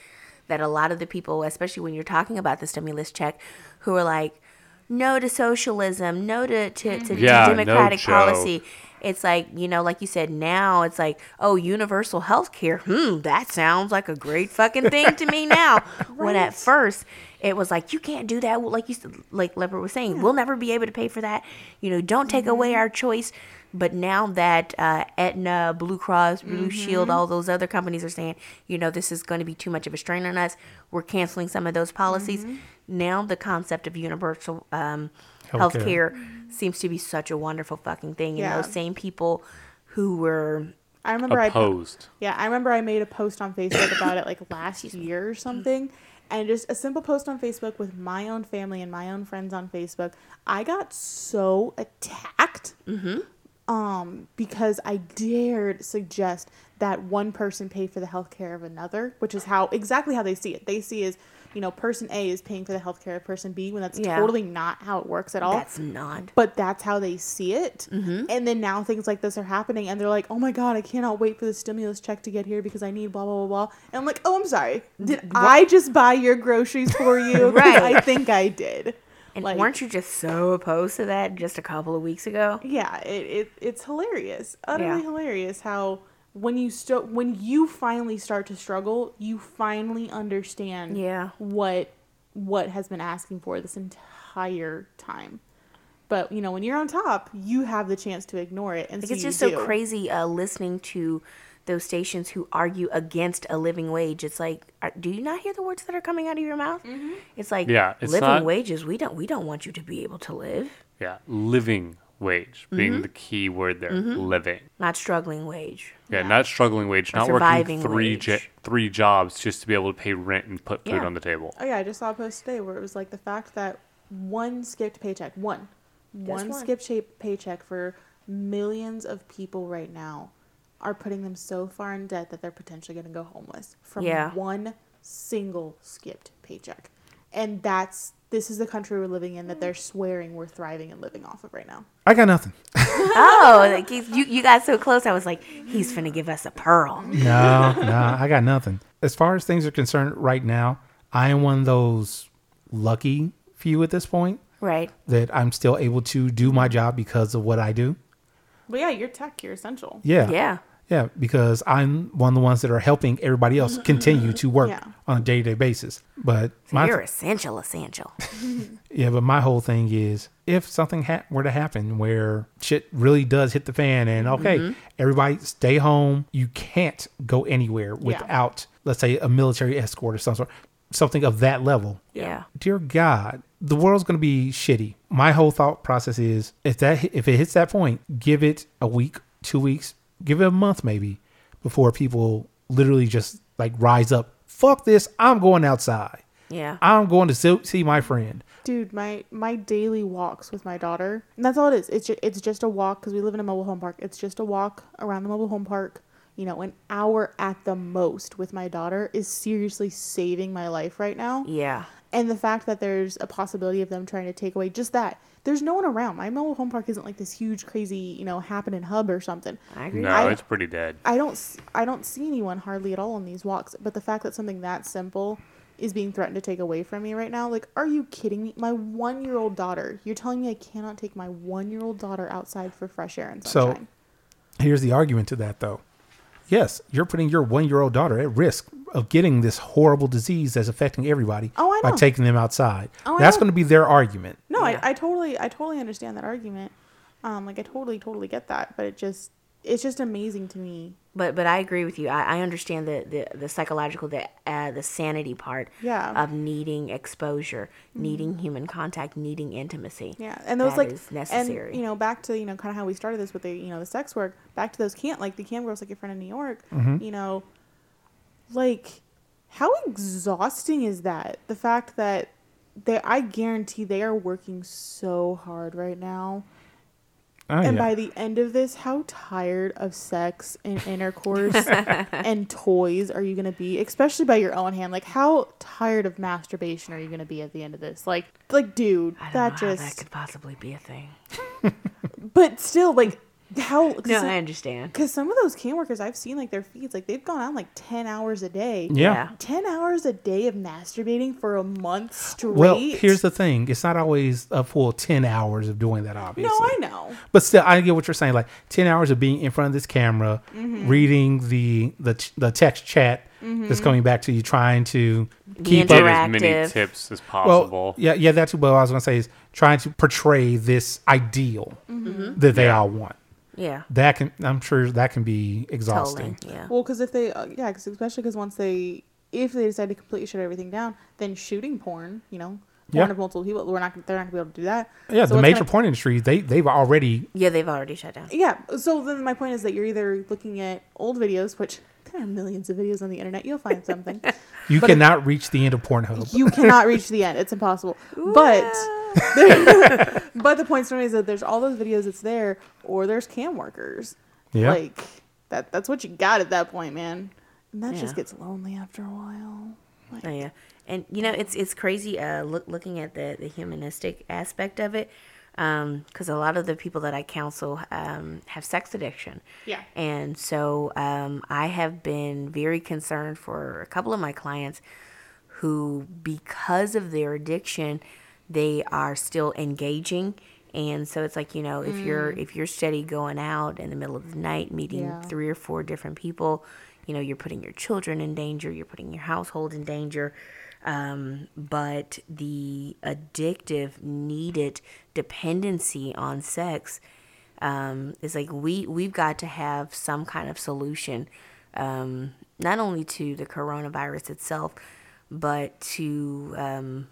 Speaker 1: that a lot of the people, especially when you're talking about the stimulus check, who are like, no to socialism, no to, to, to
Speaker 4: Yeah, no
Speaker 1: democratic
Speaker 4: joke.
Speaker 1: policy. It's like, you know, like you said, now it's like, oh, universal health care. Hmm, that sounds like a great fucking thing to me <laughs> now. When at first it was like, you can't do that. Like you said, like Leopard was saying, we'll never be able to pay for that. You know, don't take away our choice. But now that uh, Aetna, Blue Cross, Blue Shield, all those other companies are saying, you know, this is going to be too much of a strain on us, we're canceling some of those policies. Now the concept of universal um, health
Speaker 8: Healthcare.
Speaker 1: care seems to be such a wonderful fucking thing. And
Speaker 2: Yeah.
Speaker 1: those same people who were
Speaker 2: I remember I po-
Speaker 4: Opposed.
Speaker 2: Yeah, I remember I made a post on Facebook about it like last year or something. And just a simple post on Facebook with my own family and my own friends on Facebook. I got so attacked um, because I dared suggest that one person pay for the health care of another, which is how exactly how they see it. They see is, you know, person A is paying for the health care of person B when that's
Speaker 1: Yeah.
Speaker 2: totally not how it works at all
Speaker 1: That's not.
Speaker 2: but that's how they see it.
Speaker 1: Mm-hmm.
Speaker 2: And then now things like this are happening, and they're like, "Oh my god, I cannot wait for the stimulus check to get here because I need blah blah blah blah." And I'm like, "Oh, I'm sorry. Did I just buy your groceries for <laughs> you?
Speaker 1: Right.
Speaker 2: I think I did."
Speaker 1: And
Speaker 2: Like-
Speaker 1: weren't you just so opposed to that just a couple of weeks ago?
Speaker 2: Yeah, it, it it's hilarious, utterly
Speaker 1: Yeah.
Speaker 2: hilarious how when you st- when you finally start to struggle, you finally understand
Speaker 1: Yeah.
Speaker 2: what what has been asking for this entire time. But you know, when you're on top, you have the chance to ignore it, and
Speaker 1: Like
Speaker 2: so
Speaker 1: it's
Speaker 2: you
Speaker 1: just so crazy uh, listening to those stations who argue against a living wage. It's like, are, do you not hear the words that are coming out of your mouth?
Speaker 2: Mm-hmm.
Speaker 1: It's like,
Speaker 4: Yeah, it's
Speaker 1: living
Speaker 4: not-
Speaker 1: wages. We don't, we don't want you to be able to live.
Speaker 4: Yeah, living wage being
Speaker 1: Mm-hmm.
Speaker 4: the key word there. Living.
Speaker 1: Not struggling wage.
Speaker 4: Yeah, not struggling wage,
Speaker 1: A
Speaker 4: not working three
Speaker 1: wage.
Speaker 4: jo- three jobs just to be able to pay rent and put food
Speaker 1: Yeah.
Speaker 4: on the table.
Speaker 2: Oh yeah, I just saw a post today where it was like the fact that one skipped paycheck, one, one
Speaker 1: one.
Speaker 2: skipped shape paycheck for millions of people right now are putting them so far in debt that they're potentially going to go homeless from
Speaker 1: Yeah.
Speaker 2: one single skipped paycheck. And that's this is the country we're living in that mm. they're swearing we're thriving and living off of right now.
Speaker 8: I got nothing. <laughs>
Speaker 1: Oh, like you, you got so close. I was like, he's finna give us a pearl.
Speaker 8: No, no, I got nothing. As far as things are concerned right now, I am one of those lucky few at this point
Speaker 1: Right.
Speaker 8: that I'm still able to do my job because of what I do.
Speaker 2: But yeah, you're tech, you're essential.
Speaker 8: Yeah.
Speaker 1: Yeah.
Speaker 8: Yeah, because I'm one of the ones that are helping everybody else mm-hmm. continue to work
Speaker 2: Yeah.
Speaker 8: on a day to day basis. But my
Speaker 1: You're essential, essential. <laughs>
Speaker 8: yeah, but my whole thing is if something ha- were to happen where shit really does hit the fan and okay, mm-hmm. everybody stay home, you can't go anywhere without let's say a military escort or some sort, something of that level.
Speaker 1: Yeah.
Speaker 8: Dear God, the world's going to be shitty. My whole thought process is if that if it hits that point, give it a week, two weeks, give it a month maybe before people literally just like rise up. Fuck this! I'm going outside.
Speaker 1: Yeah.
Speaker 8: I'm going to see, see my friend.
Speaker 2: Dude, my my daily walks with my daughter, and that's all it is. It's just, it's just a walk because we live in a mobile home park. It's just a walk around the mobile home park. You know, an hour at the most with my daughter is seriously saving my life right now.
Speaker 1: Yeah.
Speaker 2: And the fact that there's a possibility of them trying to take away just that. There's no one around. My mobile home park isn't like this huge, crazy, you know, happening hub or something.
Speaker 1: I agree.
Speaker 4: No,
Speaker 2: I-
Speaker 4: it's pretty dead.
Speaker 2: I don't s- I don't see anyone hardly at all on these walks. But the fact that something that simple is being threatened to take away from me right now, like, are you kidding me? My one year old daughter. You're telling me I cannot take my one year old daughter outside for fresh air and sunshine.
Speaker 8: So- Here's the argument to that, though. Yes, you're putting your one year old daughter at risk of getting this horrible disease that's affecting everybody
Speaker 2: Oh, I
Speaker 8: by taking them outside.
Speaker 2: Oh,
Speaker 8: that's going to be their argument.
Speaker 2: no,
Speaker 1: yeah.
Speaker 2: I, I totally I totally understand that argument. Um, like I totally totally get that, but it just it's just amazing to me.
Speaker 1: But but I agree with you. I, I understand the, the, the psychological, the uh, the sanity part
Speaker 2: Yeah.
Speaker 1: of needing exposure, needing human contact, needing intimacy.
Speaker 2: Yeah, and those
Speaker 1: That
Speaker 2: like
Speaker 1: is necessary.
Speaker 2: and you know back to you know kind of how we started this with the you know the sex work. Back to those camp like the cam girls like your friend in New York. You know, like how exhausting is that? The fact that they I guarantee they are working so hard right now.
Speaker 8: Oh,
Speaker 2: And
Speaker 8: yeah.
Speaker 2: by the end of this, how tired of sex and <laughs> intercourse and toys are you going to be? Especially by your own hand. Like, how tired of masturbation are you going to be at the end of this? Like, like, dude,
Speaker 1: I don't
Speaker 2: that just.
Speaker 1: that could possibly be a thing. <laughs>
Speaker 2: But still, like, how?
Speaker 1: No, I understand.
Speaker 2: Because some of those cam workers I've seen, like their feeds, like they've gone on like ten hours a day.
Speaker 8: yeah.
Speaker 1: Yeah.
Speaker 2: Ten hours a day of masturbating for a month straight.
Speaker 8: Well, here's the thing. It's not always a full 10 hours of doing that, obviously.
Speaker 2: No, I know.
Speaker 8: But still, I get what you're saying. Like 10 hours of being in front of this camera,
Speaker 2: Mm-hmm.
Speaker 8: reading the, the, the text chat that's coming back to you, trying to keep
Speaker 1: Be
Speaker 8: up.
Speaker 4: As many tips as
Speaker 8: Well,
Speaker 4: possible.
Speaker 8: yeah, yeah, that's what I was going to say is trying to portray this ideal that they all want.
Speaker 1: Yeah.
Speaker 8: That can, I'm sure that can be exhausting.
Speaker 1: Totally. Yeah.
Speaker 2: Well, because if they, uh, yeah, 'cause especially because once they, if they decide to completely shut everything down, then shooting porn, you know,
Speaker 8: Yeah.
Speaker 2: porn of multiple people. We're not. They're not gonna be able to do that.
Speaker 8: Yeah,
Speaker 2: So
Speaker 8: the major
Speaker 2: gonna-
Speaker 8: porn industry, they they've already
Speaker 1: Yeah, they've already shut down.
Speaker 2: Yeah. So then my point is that you're either looking at old videos, which there are millions of videos on the internet. You'll find something. <laughs>
Speaker 8: you
Speaker 2: But if-
Speaker 8: cannot reach the end of Pornhub.
Speaker 2: you cannot reach the end. It's impossible. But <laughs> but the point for me is that there's all those videos that's there, or there's cam workers.
Speaker 8: Yeah.
Speaker 2: Like that. That's what you got at that point, man. And that
Speaker 1: Yeah.
Speaker 2: just gets lonely after a while. Like,
Speaker 1: Oh, yeah, and you know it's it's crazy. Uh, look, looking at the the humanistic aspect of it, because a lot of the people that I counsel um, have sex addiction.
Speaker 2: Yeah.
Speaker 1: and so um, I have been very concerned for a couple of my clients who, because of their addiction, they are still engaging. And so it's like you know if you're if you're steady going out in the middle of the night meeting
Speaker 2: Yeah.
Speaker 1: three or four different people, you know you're putting your children in danger, you're putting your household in danger. Um, but the addictive, needed dependency on sex um, is like we we've got to have some kind of solution, um, not only to the coronavirus itself, but to um,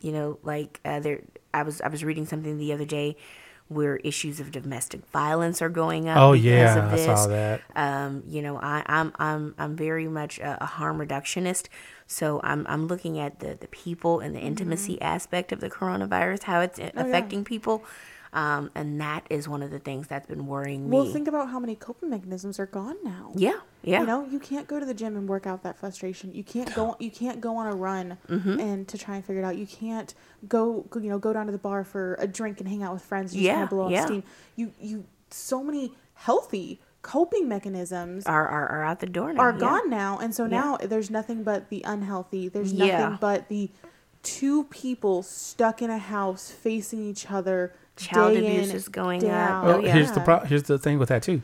Speaker 1: you know like uh, there. I was I was reading something the other day where issues of domestic violence are going up.
Speaker 8: Oh,
Speaker 1: because
Speaker 8: yeah,
Speaker 1: of
Speaker 8: I
Speaker 1: this.
Speaker 8: saw that.
Speaker 1: Um, you know, I, I'm I'm I'm very much a, a harm reductionist. So I'm I'm looking at the the people and the intimacy aspect of the coronavirus, how it's affecting people, um, and that is one of the things that's been worrying me.
Speaker 2: Well, think about how many coping mechanisms are gone now.
Speaker 1: yeah, yeah,
Speaker 2: You know, you can't go to the gym and work out that frustration. You can't go. You can't go on a run
Speaker 1: Mm-hmm.
Speaker 2: and to try and figure it out. You can't go. You know, go down to the bar for a drink and hang out with friends. You just
Speaker 1: Yeah,
Speaker 2: kind of blow off
Speaker 1: yeah.
Speaker 2: steam. You you so many healthy coping mechanisms
Speaker 1: are, are are out the door now.
Speaker 2: are
Speaker 1: yeah.
Speaker 2: gone now, and so now there's nothing but the unhealthy. There's nothing
Speaker 1: Yeah.
Speaker 2: but the two people stuck in a house facing each other.
Speaker 1: Child
Speaker 2: day
Speaker 1: abuse
Speaker 2: in,
Speaker 1: is going
Speaker 2: day
Speaker 1: up.
Speaker 2: out.
Speaker 1: Oh,
Speaker 8: Well, here's the pro- here's the thing with that too.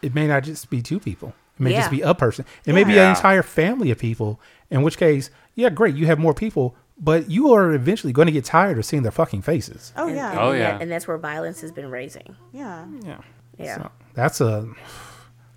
Speaker 8: It may not just be two people. It may just be a person. It may be
Speaker 4: Yeah.
Speaker 8: an entire family of people. In which case, yeah, great, you have more people, but you are eventually going to get tired of seeing their fucking faces.
Speaker 2: Oh yeah.
Speaker 1: Oh, and
Speaker 4: Oh, yeah.
Speaker 1: and that's where violence has been raising.
Speaker 2: Yeah.
Speaker 8: Yeah.
Speaker 1: Yeah,
Speaker 8: So that's a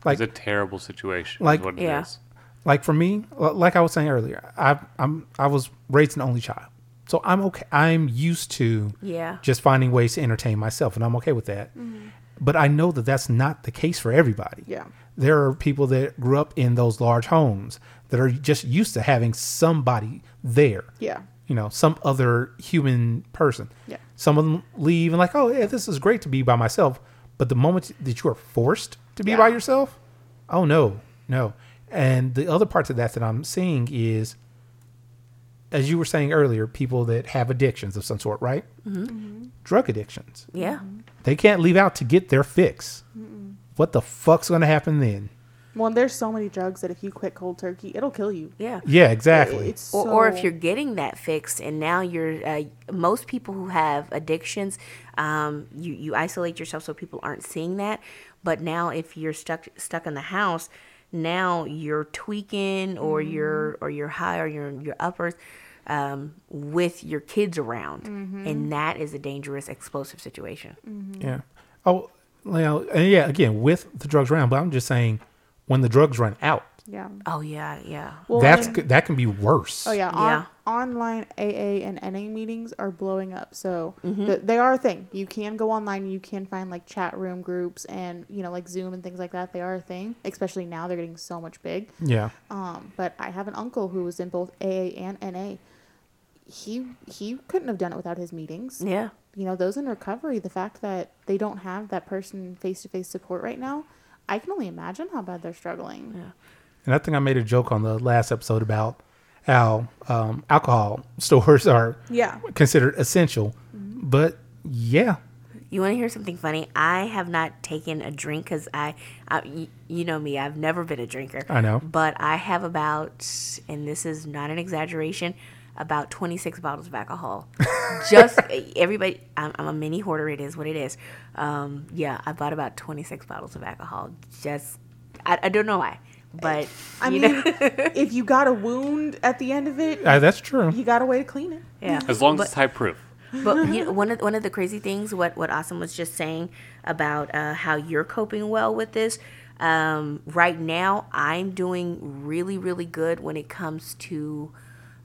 Speaker 8: like
Speaker 4: It's a terrible situation.
Speaker 8: like-
Speaker 4: is what it
Speaker 1: Yeah.
Speaker 4: is.
Speaker 8: like for me, like I was saying earlier, I I'm I was raised an only child. So I'm okay. I'm used to
Speaker 1: yeah,
Speaker 8: just finding ways to entertain myself and I'm okay with that. Mm-hmm. But I know that that's not the case for everybody.
Speaker 2: Yeah.
Speaker 8: There are people that grew up in those large homes that are just used to having somebody there.
Speaker 2: Yeah.
Speaker 8: You know, some other human person.
Speaker 2: Yeah.
Speaker 8: Some of them leave and like, oh yeah, this is great to be by myself. But the moment that you are forced to be by yourself, oh no, no. And the other parts of that that I'm seeing is, as you were saying earlier, people that have addictions of some sort, right? Mm-hmm. Drug addictions.
Speaker 1: yeah.
Speaker 8: They can't leave out to get their fix. What the fuck's going to happen then?
Speaker 2: Well, and there's so many drugs that if you quit cold turkey, it'll kill you.
Speaker 1: Yeah.
Speaker 8: Yeah, exactly.
Speaker 2: It's
Speaker 1: or, or if you're getting that fix and now you're uh, most people who have addictions um, you, you isolate yourself so people aren't seeing that but now if you're stuck stuck in the house now you're tweaking or you're or you're high or you're you're uppers um, with your kids around and that is a dangerous explosive situation
Speaker 8: Yeah. Oh, well, and yeah. Again, with the drugs around, but I'm just saying, when the drugs run out,
Speaker 2: yeah.
Speaker 1: oh yeah yeah
Speaker 2: Well,
Speaker 8: that's
Speaker 2: and-
Speaker 8: g- that can be worse.
Speaker 2: Oh yeah,
Speaker 1: Yeah.
Speaker 2: On, online AA and NA meetings are blowing up. So
Speaker 1: Mm-hmm.
Speaker 2: th- they are a thing. You can go online. You can find like chat room groups and you know like Zoom and things like that. They are a thing. Especially now they're getting so much big.
Speaker 8: Yeah.
Speaker 2: Um, but I have an uncle who was in both AA and NA. He he couldn't have done it without his meetings.
Speaker 1: yeah
Speaker 2: You know those in recovery. The fact that they don't have that person face to face support right now. I can only imagine how bad they're struggling. Yeah.
Speaker 8: And I think I made a joke on the last episode about how um, alcohol <laughs> stores are
Speaker 2: Yeah.
Speaker 8: considered essential. But yeah,
Speaker 1: You want to hear something funny? I have not taken a drink because I, I y- you know me, I've never been a drinker.
Speaker 8: I know.
Speaker 1: But I have about, and this is not an exaggeration, about 26 bottles of alcohol. Just <laughs> everybody, I'm, I'm a mini hoarder. It is what it is. Um, yeah, I bought about 26 bottles of alcohol. Just, I, I don't know why, but
Speaker 2: I
Speaker 1: you
Speaker 2: mean,
Speaker 1: know, <laughs>
Speaker 2: if you got a wound at the end of it,
Speaker 8: uh, that's true.
Speaker 2: you got a way to clean it.
Speaker 1: yeah.
Speaker 4: As long as it's type proof.
Speaker 1: But <laughs> you know, one of one of the crazy things, what what Awesome was just saying about uh, how you're coping well with this. Um, right now, I'm doing really really good when it comes to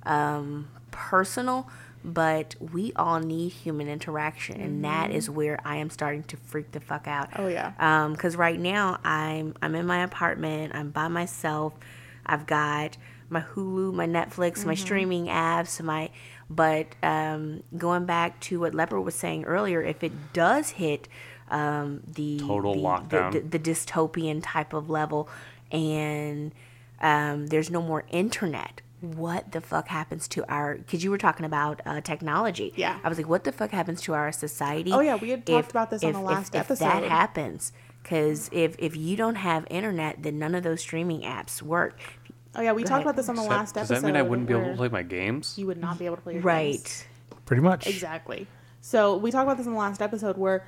Speaker 1: um, personal, but we all need human interaction, and that is where I am starting to freak the fuck out.
Speaker 2: Oh, yeah.
Speaker 1: Um, because right now I'm I'm in my apartment. I'm by myself. I've got my Hulu, my Netflix, my streaming apps, my. But um, going back to what Leopard was saying earlier, if it does hit um, the
Speaker 4: Total
Speaker 1: the,
Speaker 4: lockdown.
Speaker 1: the, the, the dystopian type of level, and um, there's no more internet. What the fuck happens to our? Because you were talking about uh, technology.
Speaker 2: Yeah.
Speaker 1: I was like, what the fuck happens to our society?
Speaker 2: Oh, yeah, we had talked about this on the last
Speaker 1: if, If that happens, because if if you don't have internet, then none of those streaming apps work.
Speaker 2: Oh yeah, we
Speaker 1: Go
Speaker 2: talked
Speaker 1: ahead.
Speaker 2: about this on the
Speaker 4: Does that-
Speaker 2: last
Speaker 4: does
Speaker 2: episode.
Speaker 4: that mean I wouldn't be able to play my games?
Speaker 2: You would not be able to play your games.
Speaker 1: Right.
Speaker 8: Pretty much.
Speaker 2: Exactly. So we talked about this in the last episode where i-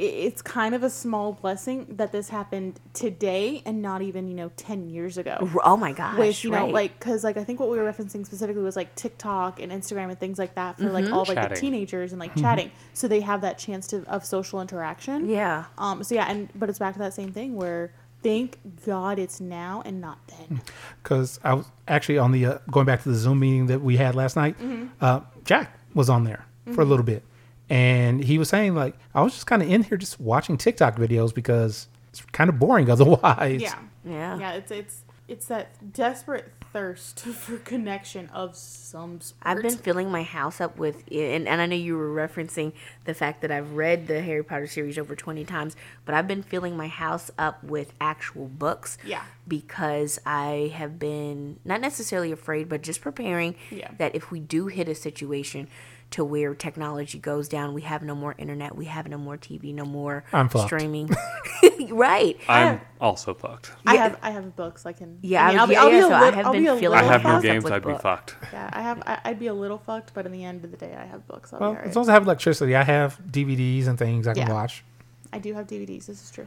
Speaker 2: it's kind of a small blessing that this happened today and not even you know 10 years ago
Speaker 1: Oh my gosh.
Speaker 2: which you know
Speaker 1: right.
Speaker 2: like because like i think what we were referencing specifically was like tiktok and instagram and things like that for like all like the teenagers and like chatting so they have that chance to of social interaction
Speaker 1: Yeah.
Speaker 2: um so yeah and but it's back to that same thing where thank god it's now and not then
Speaker 8: because I was actually on the uh, going back to the Zoom meeting that we had last night.
Speaker 2: Mm-hmm.
Speaker 8: Uh, Jack was on there for a little bit, and he was saying like I was just kind of in here just watching TikTok videos because it's kind of boring <laughs> otherwise.
Speaker 2: yeah
Speaker 1: Yeah.
Speaker 2: yeah it's it's it's that desperate thirst <laughs> for connection of some sort
Speaker 1: I've been filling my house up with, and, and I know you were referencing the fact that I've read the Harry Potter series over 20 times, but I've been filling my house up with actual books.
Speaker 2: Yeah.
Speaker 1: Because I have been not necessarily afraid, but just preparing
Speaker 2: Yeah.
Speaker 1: that if we do hit a situation to where technology goes down, we have no more internet, we have no more TV, no more
Speaker 8: I'm fucked.
Speaker 1: streaming. <laughs> <laughs> right.
Speaker 4: I'm uh, also fucked.
Speaker 2: I
Speaker 1: Yeah.
Speaker 2: have I have books I can.
Speaker 1: Yeah,
Speaker 2: I mean,
Speaker 1: I-
Speaker 2: I'll be,
Speaker 1: yeah,
Speaker 2: I'll be
Speaker 1: yeah,
Speaker 2: a
Speaker 1: so I have
Speaker 2: I'll
Speaker 1: been
Speaker 2: be a
Speaker 1: feeling
Speaker 4: I have no
Speaker 1: house
Speaker 2: fucked.
Speaker 1: up
Speaker 4: games. I'd be fucked.
Speaker 2: Yeah, I have. I, I'd be a little fucked, but in the end of the day, I have books. I'll
Speaker 8: Well,
Speaker 2: be alright.
Speaker 8: as long as I have electricity, I have DVDs and things I can
Speaker 2: Yeah.
Speaker 8: watch.
Speaker 2: I do have DVDs. This is true.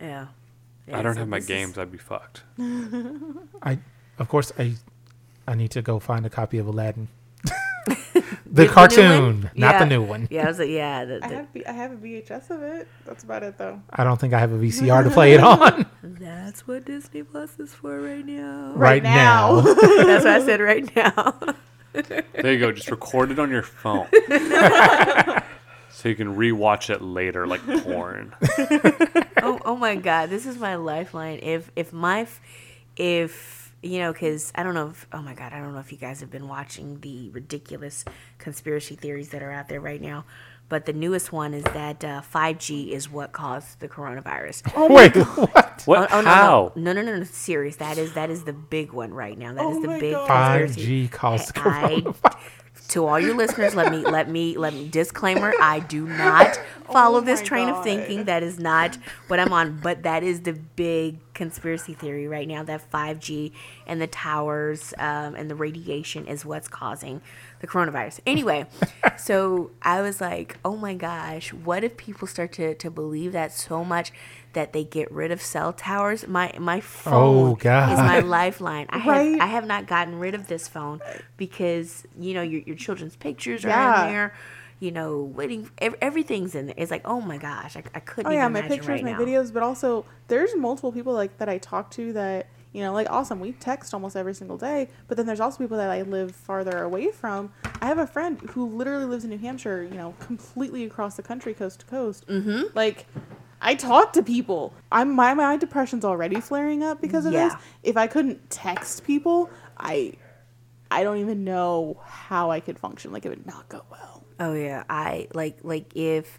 Speaker 1: Yeah.
Speaker 4: I don't
Speaker 1: so
Speaker 4: have my
Speaker 1: this is-
Speaker 4: games. I'd be fucked. <laughs>
Speaker 8: I, of course, I, I need to go find a copy of Aladdin. <laughs> the cartoon,
Speaker 1: one?
Speaker 8: not
Speaker 1: Yeah.
Speaker 8: the new one.
Speaker 1: Yeah, I was like, yeah. The,
Speaker 2: I have. B- I have a VHS of it. That's about it, though.
Speaker 8: I don't think I have a VCR to <laughs> play it on
Speaker 1: that's what Disney Plus is for right now.
Speaker 8: right, now. <laughs>
Speaker 1: That's what I said right now.
Speaker 4: There you go. Just record it on your phone. so you can rewatch it later like porn.
Speaker 1: oh, oh my God, this is my lifeline. If if my f- if you know, because I don't know. if Oh my God, I don't know if you guys have been watching the ridiculous conspiracy theories that are out there right now. But the newest one is that uh, 5G is what caused the coronavirus.
Speaker 8: Wait, what?
Speaker 4: What?
Speaker 1: Oh, no,
Speaker 4: How?
Speaker 1: No, no, no, no, no, serious. That is that is the big one right now. That is
Speaker 2: Oh
Speaker 1: the big
Speaker 2: God.
Speaker 1: conspiracy.
Speaker 8: 5G caused the
Speaker 1: I-
Speaker 8: coronavirus.
Speaker 1: To all your listeners, let me let me let me disclaimer: I do not <laughs> follow
Speaker 2: Oh
Speaker 1: this train of thinking. That is not what I'm on. But that is the big conspiracy theory right now that 5G and the towers um, and the radiation is what's causing the coronavirus. Anyway, <laughs> so I was like, oh my gosh, what if people start to, to believe that so much that they get rid of cell towers? My my phone
Speaker 8: Oh, God.
Speaker 1: is my <laughs> lifeline. I have I have not gotten rid of this phone because you know your your children's pictures are
Speaker 2: Yeah.
Speaker 1: in there. You know, waiting. Everything's in there. It's like, oh my gosh, I, I couldn't.
Speaker 2: Oh yeah,
Speaker 1: even
Speaker 2: my pictures,
Speaker 1: right
Speaker 2: my
Speaker 1: now.
Speaker 2: videos, but also there's multiple people like that I talk to that you know, like awesome. We text almost every single day, but then there's also people that I live farther away from. I have a friend who literally lives in New Hampshire, you know, completely across the country, coast to coast. Mm-hmm. Like, I talk to people. I'm my my depression's already flaring up because of this. If I couldn't text people, I I don't even know how I could function. Like it would not go well.
Speaker 1: Oh yeah, I like like if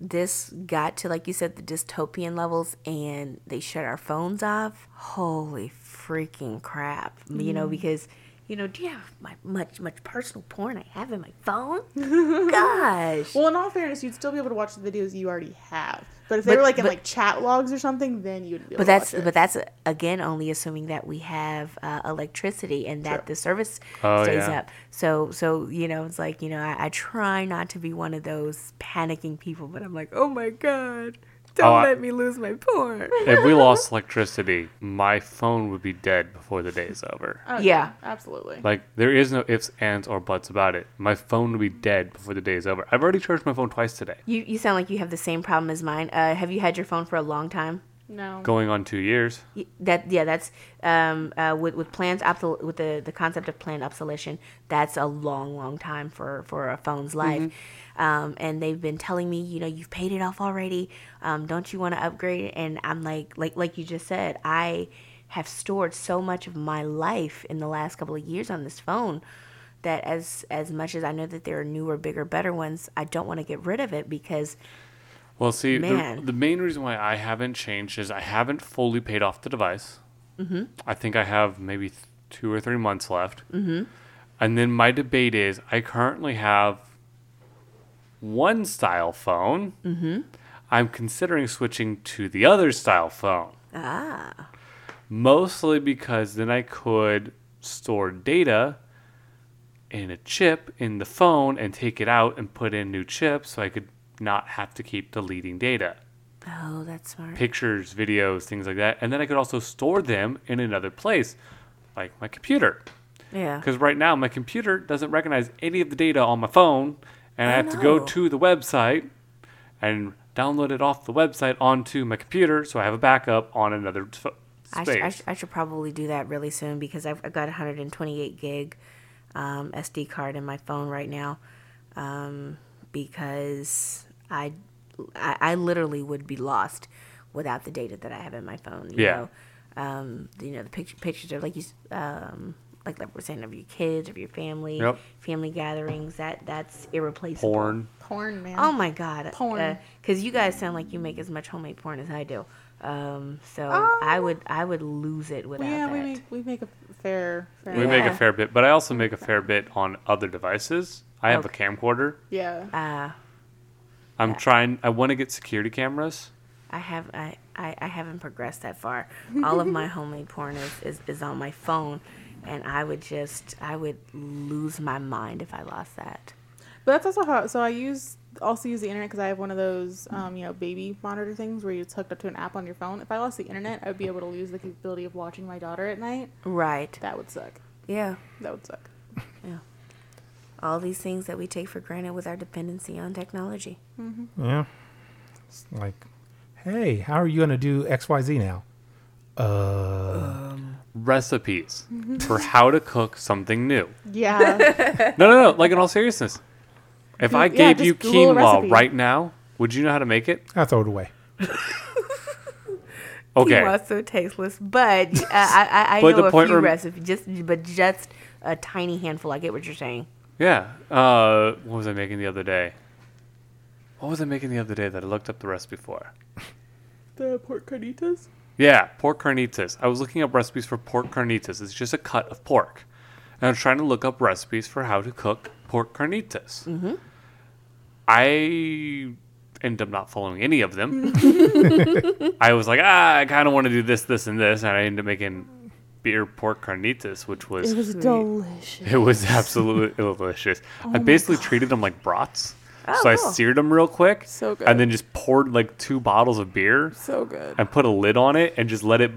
Speaker 1: this got to like you said the dystopian levels and they shut our phones off. Holy freaking crap! You
Speaker 2: Mm.
Speaker 1: know because you know do you have my much much personal porn I have in my phone? <laughs> Gosh.
Speaker 2: Well, in all fairness, you'd still be able to watch the videos you already have. But if they
Speaker 1: But-
Speaker 2: were like in
Speaker 1: but-
Speaker 2: like chat logs or something, then you'd be able
Speaker 1: But
Speaker 2: to
Speaker 1: that's
Speaker 2: watch it.
Speaker 1: but that's again only assuming that we have uh, electricity and that
Speaker 2: True.
Speaker 1: the service
Speaker 4: Oh,
Speaker 1: stays
Speaker 4: yeah.
Speaker 1: up. So so you know it's like you know I, I try not to be one of those panicking people, but I'm like oh my god, <laughs> don't
Speaker 4: Oh, I-
Speaker 1: let me lose my porn. <laughs>
Speaker 4: If we <laughs> lost electricity, my phone would be dead before the day is over.
Speaker 2: Oh,
Speaker 1: yeah.
Speaker 2: absolutely.
Speaker 4: Like there is no ifs, ands, or buts about it. My phone would be dead before the day is over. I've already charged my phone twice today.
Speaker 1: You you sound like you have the same problem as mine. Uh, have you had your phone for a long time?
Speaker 2: No.
Speaker 4: going on two years.
Speaker 1: That yeah, that's um, uh, with with plans obsol- with the, the concept of planned obsolescence. That's a long, long time for for a phone's life. Um, and they've been telling me, you know, you've paid it off already. Um, don't you want to upgrade? And I'm like, like like you just said, I have stored so much of my life in the last couple of years on this phone that as as much as I know that there are newer, bigger, better ones, I don't want to get rid of it because
Speaker 4: Well, see, the,
Speaker 1: Man.
Speaker 4: the main reason why I haven't changed is I haven't fully paid off the device. Mm-hmm. I think I have maybe th- two or three months left. Mm-hmm. And then my debate is I currently have one style phone. Mm-hmm. I'm considering switching to the other style phone.
Speaker 1: ah,
Speaker 4: Mostly because then I could store data in a chip in the phone and take it out and put in new chips so I could not have to keep deleting data.
Speaker 1: oh, that's smart.
Speaker 4: Pictures, videos, things like that. And then I could also store them in another place, like my computer.
Speaker 1: Yeah.
Speaker 4: Because right now my computer doesn't recognize any of the data on my phone, and I
Speaker 1: I
Speaker 4: have to go to the website and download it off the website onto my computer so I have a backup on another t-
Speaker 1: I,
Speaker 4: space.
Speaker 1: sh- I, sh- I should probably do that really soon because I've, I've got 128 gig um, SD card in my phone right now um, because I, I I literally would be lost without the data that I have in my phone. You
Speaker 4: Yeah.
Speaker 1: Know? Um, you know the picture, pictures are like you s- um, like like we're saying of your kids of your family
Speaker 4: Yep.
Speaker 1: family gatherings that that's irreplaceable.
Speaker 4: Porn.
Speaker 2: Porn, man.
Speaker 1: Oh my god,
Speaker 2: Porn.
Speaker 1: Because you guys sound like you make as much homemade porn as I do. Um, so
Speaker 2: Oh.
Speaker 1: I would I would lose it without
Speaker 2: yeah,
Speaker 1: that.
Speaker 2: we make we make a fair. fair
Speaker 4: We make a fair bit, but I also make a fair bit on other devices. I have
Speaker 1: Okay.
Speaker 4: a camcorder.
Speaker 2: Yeah.
Speaker 1: uh,
Speaker 4: I'm trying. I want to get security cameras.
Speaker 1: I have I, I, I haven't progressed that far. All of my <laughs> homemade porn is, is, is on my phone, and I would just I would lose my mind if I lost that.
Speaker 2: But that's also how. So I use also use the internet because I have one of those, um, you know, baby monitor things where it's hooked up to an app on your phone. If I lost the internet, I would be able to lose the capability of watching my daughter at night.
Speaker 1: Right.
Speaker 2: That would suck.
Speaker 1: Yeah.
Speaker 2: That would suck.
Speaker 1: All these things that we take for granted with our dependency on technology.
Speaker 8: Yeah. It's like, hey, how are you going to do XYZ now? Uh,
Speaker 4: Recipes for how to cook something new.
Speaker 2: Yeah. <laughs>
Speaker 4: No, no, no. Like in all seriousness, if I
Speaker 2: Yeah,
Speaker 4: gave
Speaker 2: just
Speaker 4: you
Speaker 2: Google
Speaker 4: quinoa right now, would you know how to make it?
Speaker 8: I'll throw it away. <laughs>
Speaker 4: Okay.
Speaker 1: Quinoa so tasteless, but uh, I I, I
Speaker 4: But
Speaker 1: know
Speaker 4: the
Speaker 1: a
Speaker 4: point
Speaker 1: few
Speaker 4: rem-
Speaker 1: recipes, just but just a tiny handful. I get what you're saying.
Speaker 4: Yeah. Uh, what was I making the other day? What was I making the other day that I looked up the recipe for? <laughs>
Speaker 2: the pork carnitas.
Speaker 4: Yeah, pork carnitas. I was looking up recipes for pork carnitas. It's just a cut of pork. And I was trying to look up recipes for how to cook pork carnitas. Mm-hmm. I end up not following any of them. <laughs> I was like, ah, I kind of want to do this, this, and this. And I ended up making beer pork carnitas, which was
Speaker 2: It was delicious.
Speaker 4: It was absolutely <laughs> delicious. Oh I basically treated them like brats.
Speaker 1: Oh,
Speaker 4: so I
Speaker 1: cool.
Speaker 4: seared them real quick.
Speaker 2: So good.
Speaker 4: And then just poured like two bottles of beer
Speaker 2: So good.
Speaker 4: and put a lid on it and just let it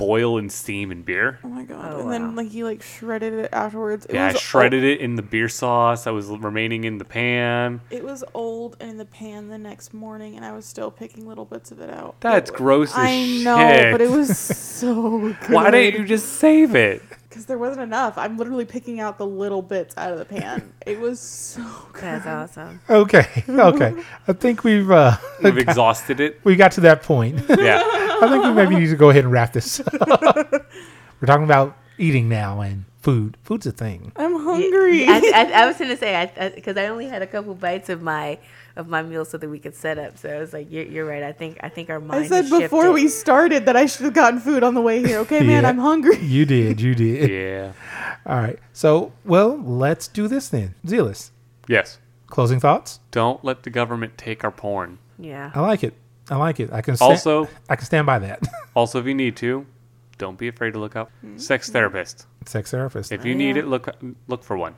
Speaker 4: boil and steam in beer.
Speaker 2: Oh my god!
Speaker 1: Oh,
Speaker 2: and
Speaker 1: wow.
Speaker 2: then like you like shredded it afterwards. It
Speaker 4: Yeah, I
Speaker 2: was
Speaker 4: shredded it in the beer sauce that was remaining in the pan.
Speaker 2: It was old and in the pan the next morning, and I was still picking little bits of it out.
Speaker 4: That's
Speaker 2: It
Speaker 4: gross as
Speaker 2: I know, but it was so good. <laughs>
Speaker 4: Why didn't you just save it?
Speaker 2: Because there wasn't enough. I'm literally picking out the little bits out of the pan. it was so <laughs> good.
Speaker 1: That's awesome.
Speaker 8: Okay. <laughs> Okay. I think we've uh, <laughs>
Speaker 4: We've exhausted it.
Speaker 8: we got to that point.
Speaker 4: Yeah.
Speaker 8: I think we maybe need to go ahead and wrap this up. We're talking about eating now and food. Food's a thing.
Speaker 2: I'm hungry.
Speaker 1: I, I, I <laughs> was gonna say because I, only had a couple bites of my of my meal so that we could set up. So I was like, you're, you're right. I think I think our mind.
Speaker 2: I said
Speaker 1: has
Speaker 2: before
Speaker 1: shifted.
Speaker 2: we started that I should have gotten food on the way here. Okay, <laughs> man, I'm hungry. <laughs>
Speaker 8: You did. You did.
Speaker 4: Yeah.
Speaker 8: All right. So, well, let's do this then. Zealist.
Speaker 4: Yes.
Speaker 8: Closing thoughts?
Speaker 4: Don't let the government take our porn.
Speaker 1: Yeah.
Speaker 8: I like it. I like it. I can sta-
Speaker 4: Also,
Speaker 8: I can stand by that.
Speaker 4: also if you need to, don't be afraid to look up mm-hmm. sex therapist.
Speaker 8: sex therapist.
Speaker 4: If you need it, look look for one.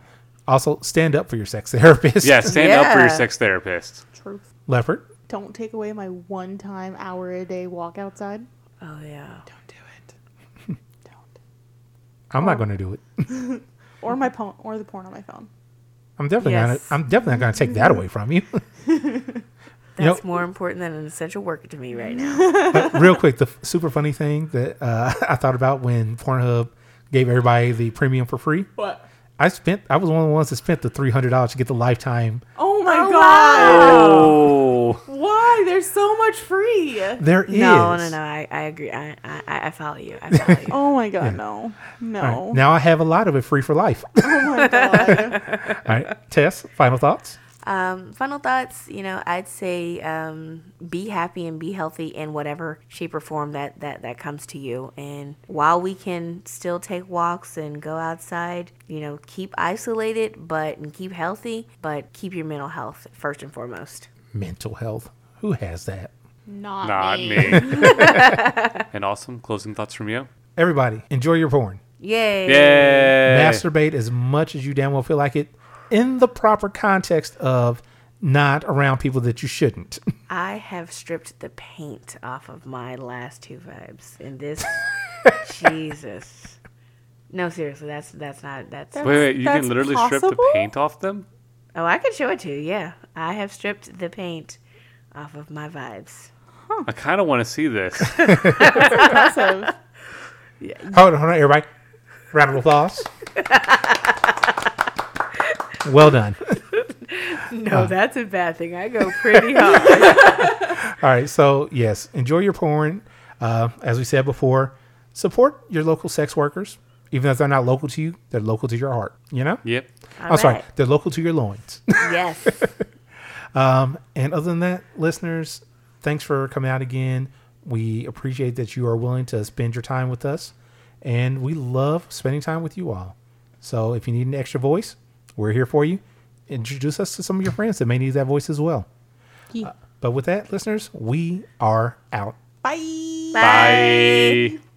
Speaker 8: Also, stand up for your sex <laughs> therapist.
Speaker 4: Yeah, stand up for your
Speaker 1: Yeah.
Speaker 4: sex therapist.
Speaker 2: Truth.
Speaker 8: Leopard.
Speaker 2: Don't take away my one time hour a day walk outside.
Speaker 1: Oh yeah.
Speaker 2: Don't do it. <laughs> Don't.
Speaker 8: I'm not going to do it. <laughs>
Speaker 2: Or my phone, or the porn on my phone.
Speaker 8: I'm definitely
Speaker 1: Yes.
Speaker 8: gonna. I'm definitely not going to take that away from you. You know-
Speaker 1: That's more important than an essential worker to me right now. <laughs>
Speaker 8: But real quick, the f- super funny thing that uh, <laughs> I thought about when Pornhub gave everybody the premium for free.
Speaker 2: What?
Speaker 8: I spent. I was one of the ones that spent the three hundred dollars to get the lifetime.
Speaker 2: Oh my god!
Speaker 4: Oh,
Speaker 2: Why? There's so much free.
Speaker 8: There is.
Speaker 1: no, no, no. I, I agree. I, I, I follow you. I follow <laughs> you.
Speaker 2: Oh my god, no. No.
Speaker 8: All right, now I have a lot of it free for life.
Speaker 2: Oh my god.
Speaker 8: All right, Tess, final thoughts.
Speaker 1: Um, final thoughts, you know, I'd say um, be happy and be healthy in whatever shape or form that, that, that comes to you. And while we can still take walks and go outside, you know, keep isolated, but and keep healthy, but keep your mental health first and foremost.
Speaker 8: Mental health. Who has that?
Speaker 2: Not,
Speaker 4: not
Speaker 2: me.
Speaker 4: me. <laughs> <laughs> and awesome closing thoughts from you.
Speaker 8: Everybody, enjoy your porn.
Speaker 1: Yay!
Speaker 4: Yay!
Speaker 8: Masturbate as much as you damn well feel like it, in the proper context of not around people that you shouldn't. <laughs>
Speaker 1: I have stripped the paint off of my last two vibes, and this, <laughs> Jesus. No, seriously, that's that's not that's.
Speaker 4: Wait, wait, you can
Speaker 2: That's
Speaker 4: literally strip the paint off them?
Speaker 1: Oh, I could show it to you. Yeah, I have stripped the paint off of my vibes.
Speaker 4: I kind of want to see this. <laughs>
Speaker 2: Impressive.
Speaker 8: hold on, hold on, everybody. Round of applause. Well done. <laughs>
Speaker 1: No, that's a bad thing. I go pretty hard. <laughs>
Speaker 8: All right, so yes, enjoy your porn. Uh, as we said before, support your local sex workers. Even if they're not local to you, they're local to your heart. You know?
Speaker 4: yep.
Speaker 8: I'm sorry,
Speaker 1: right.
Speaker 8: they're local to your loins. <laughs>
Speaker 1: yes.
Speaker 8: and other than that, listeners, thanks for coming out again. We appreciate that you are willing to spend your time with us, and we love spending time with you all. So if you need an extra voice, we're here for you. Introduce us to some of your friends that may need that voice as well. Uh, but with that, listeners, we are out.
Speaker 2: Bye.
Speaker 4: Bye.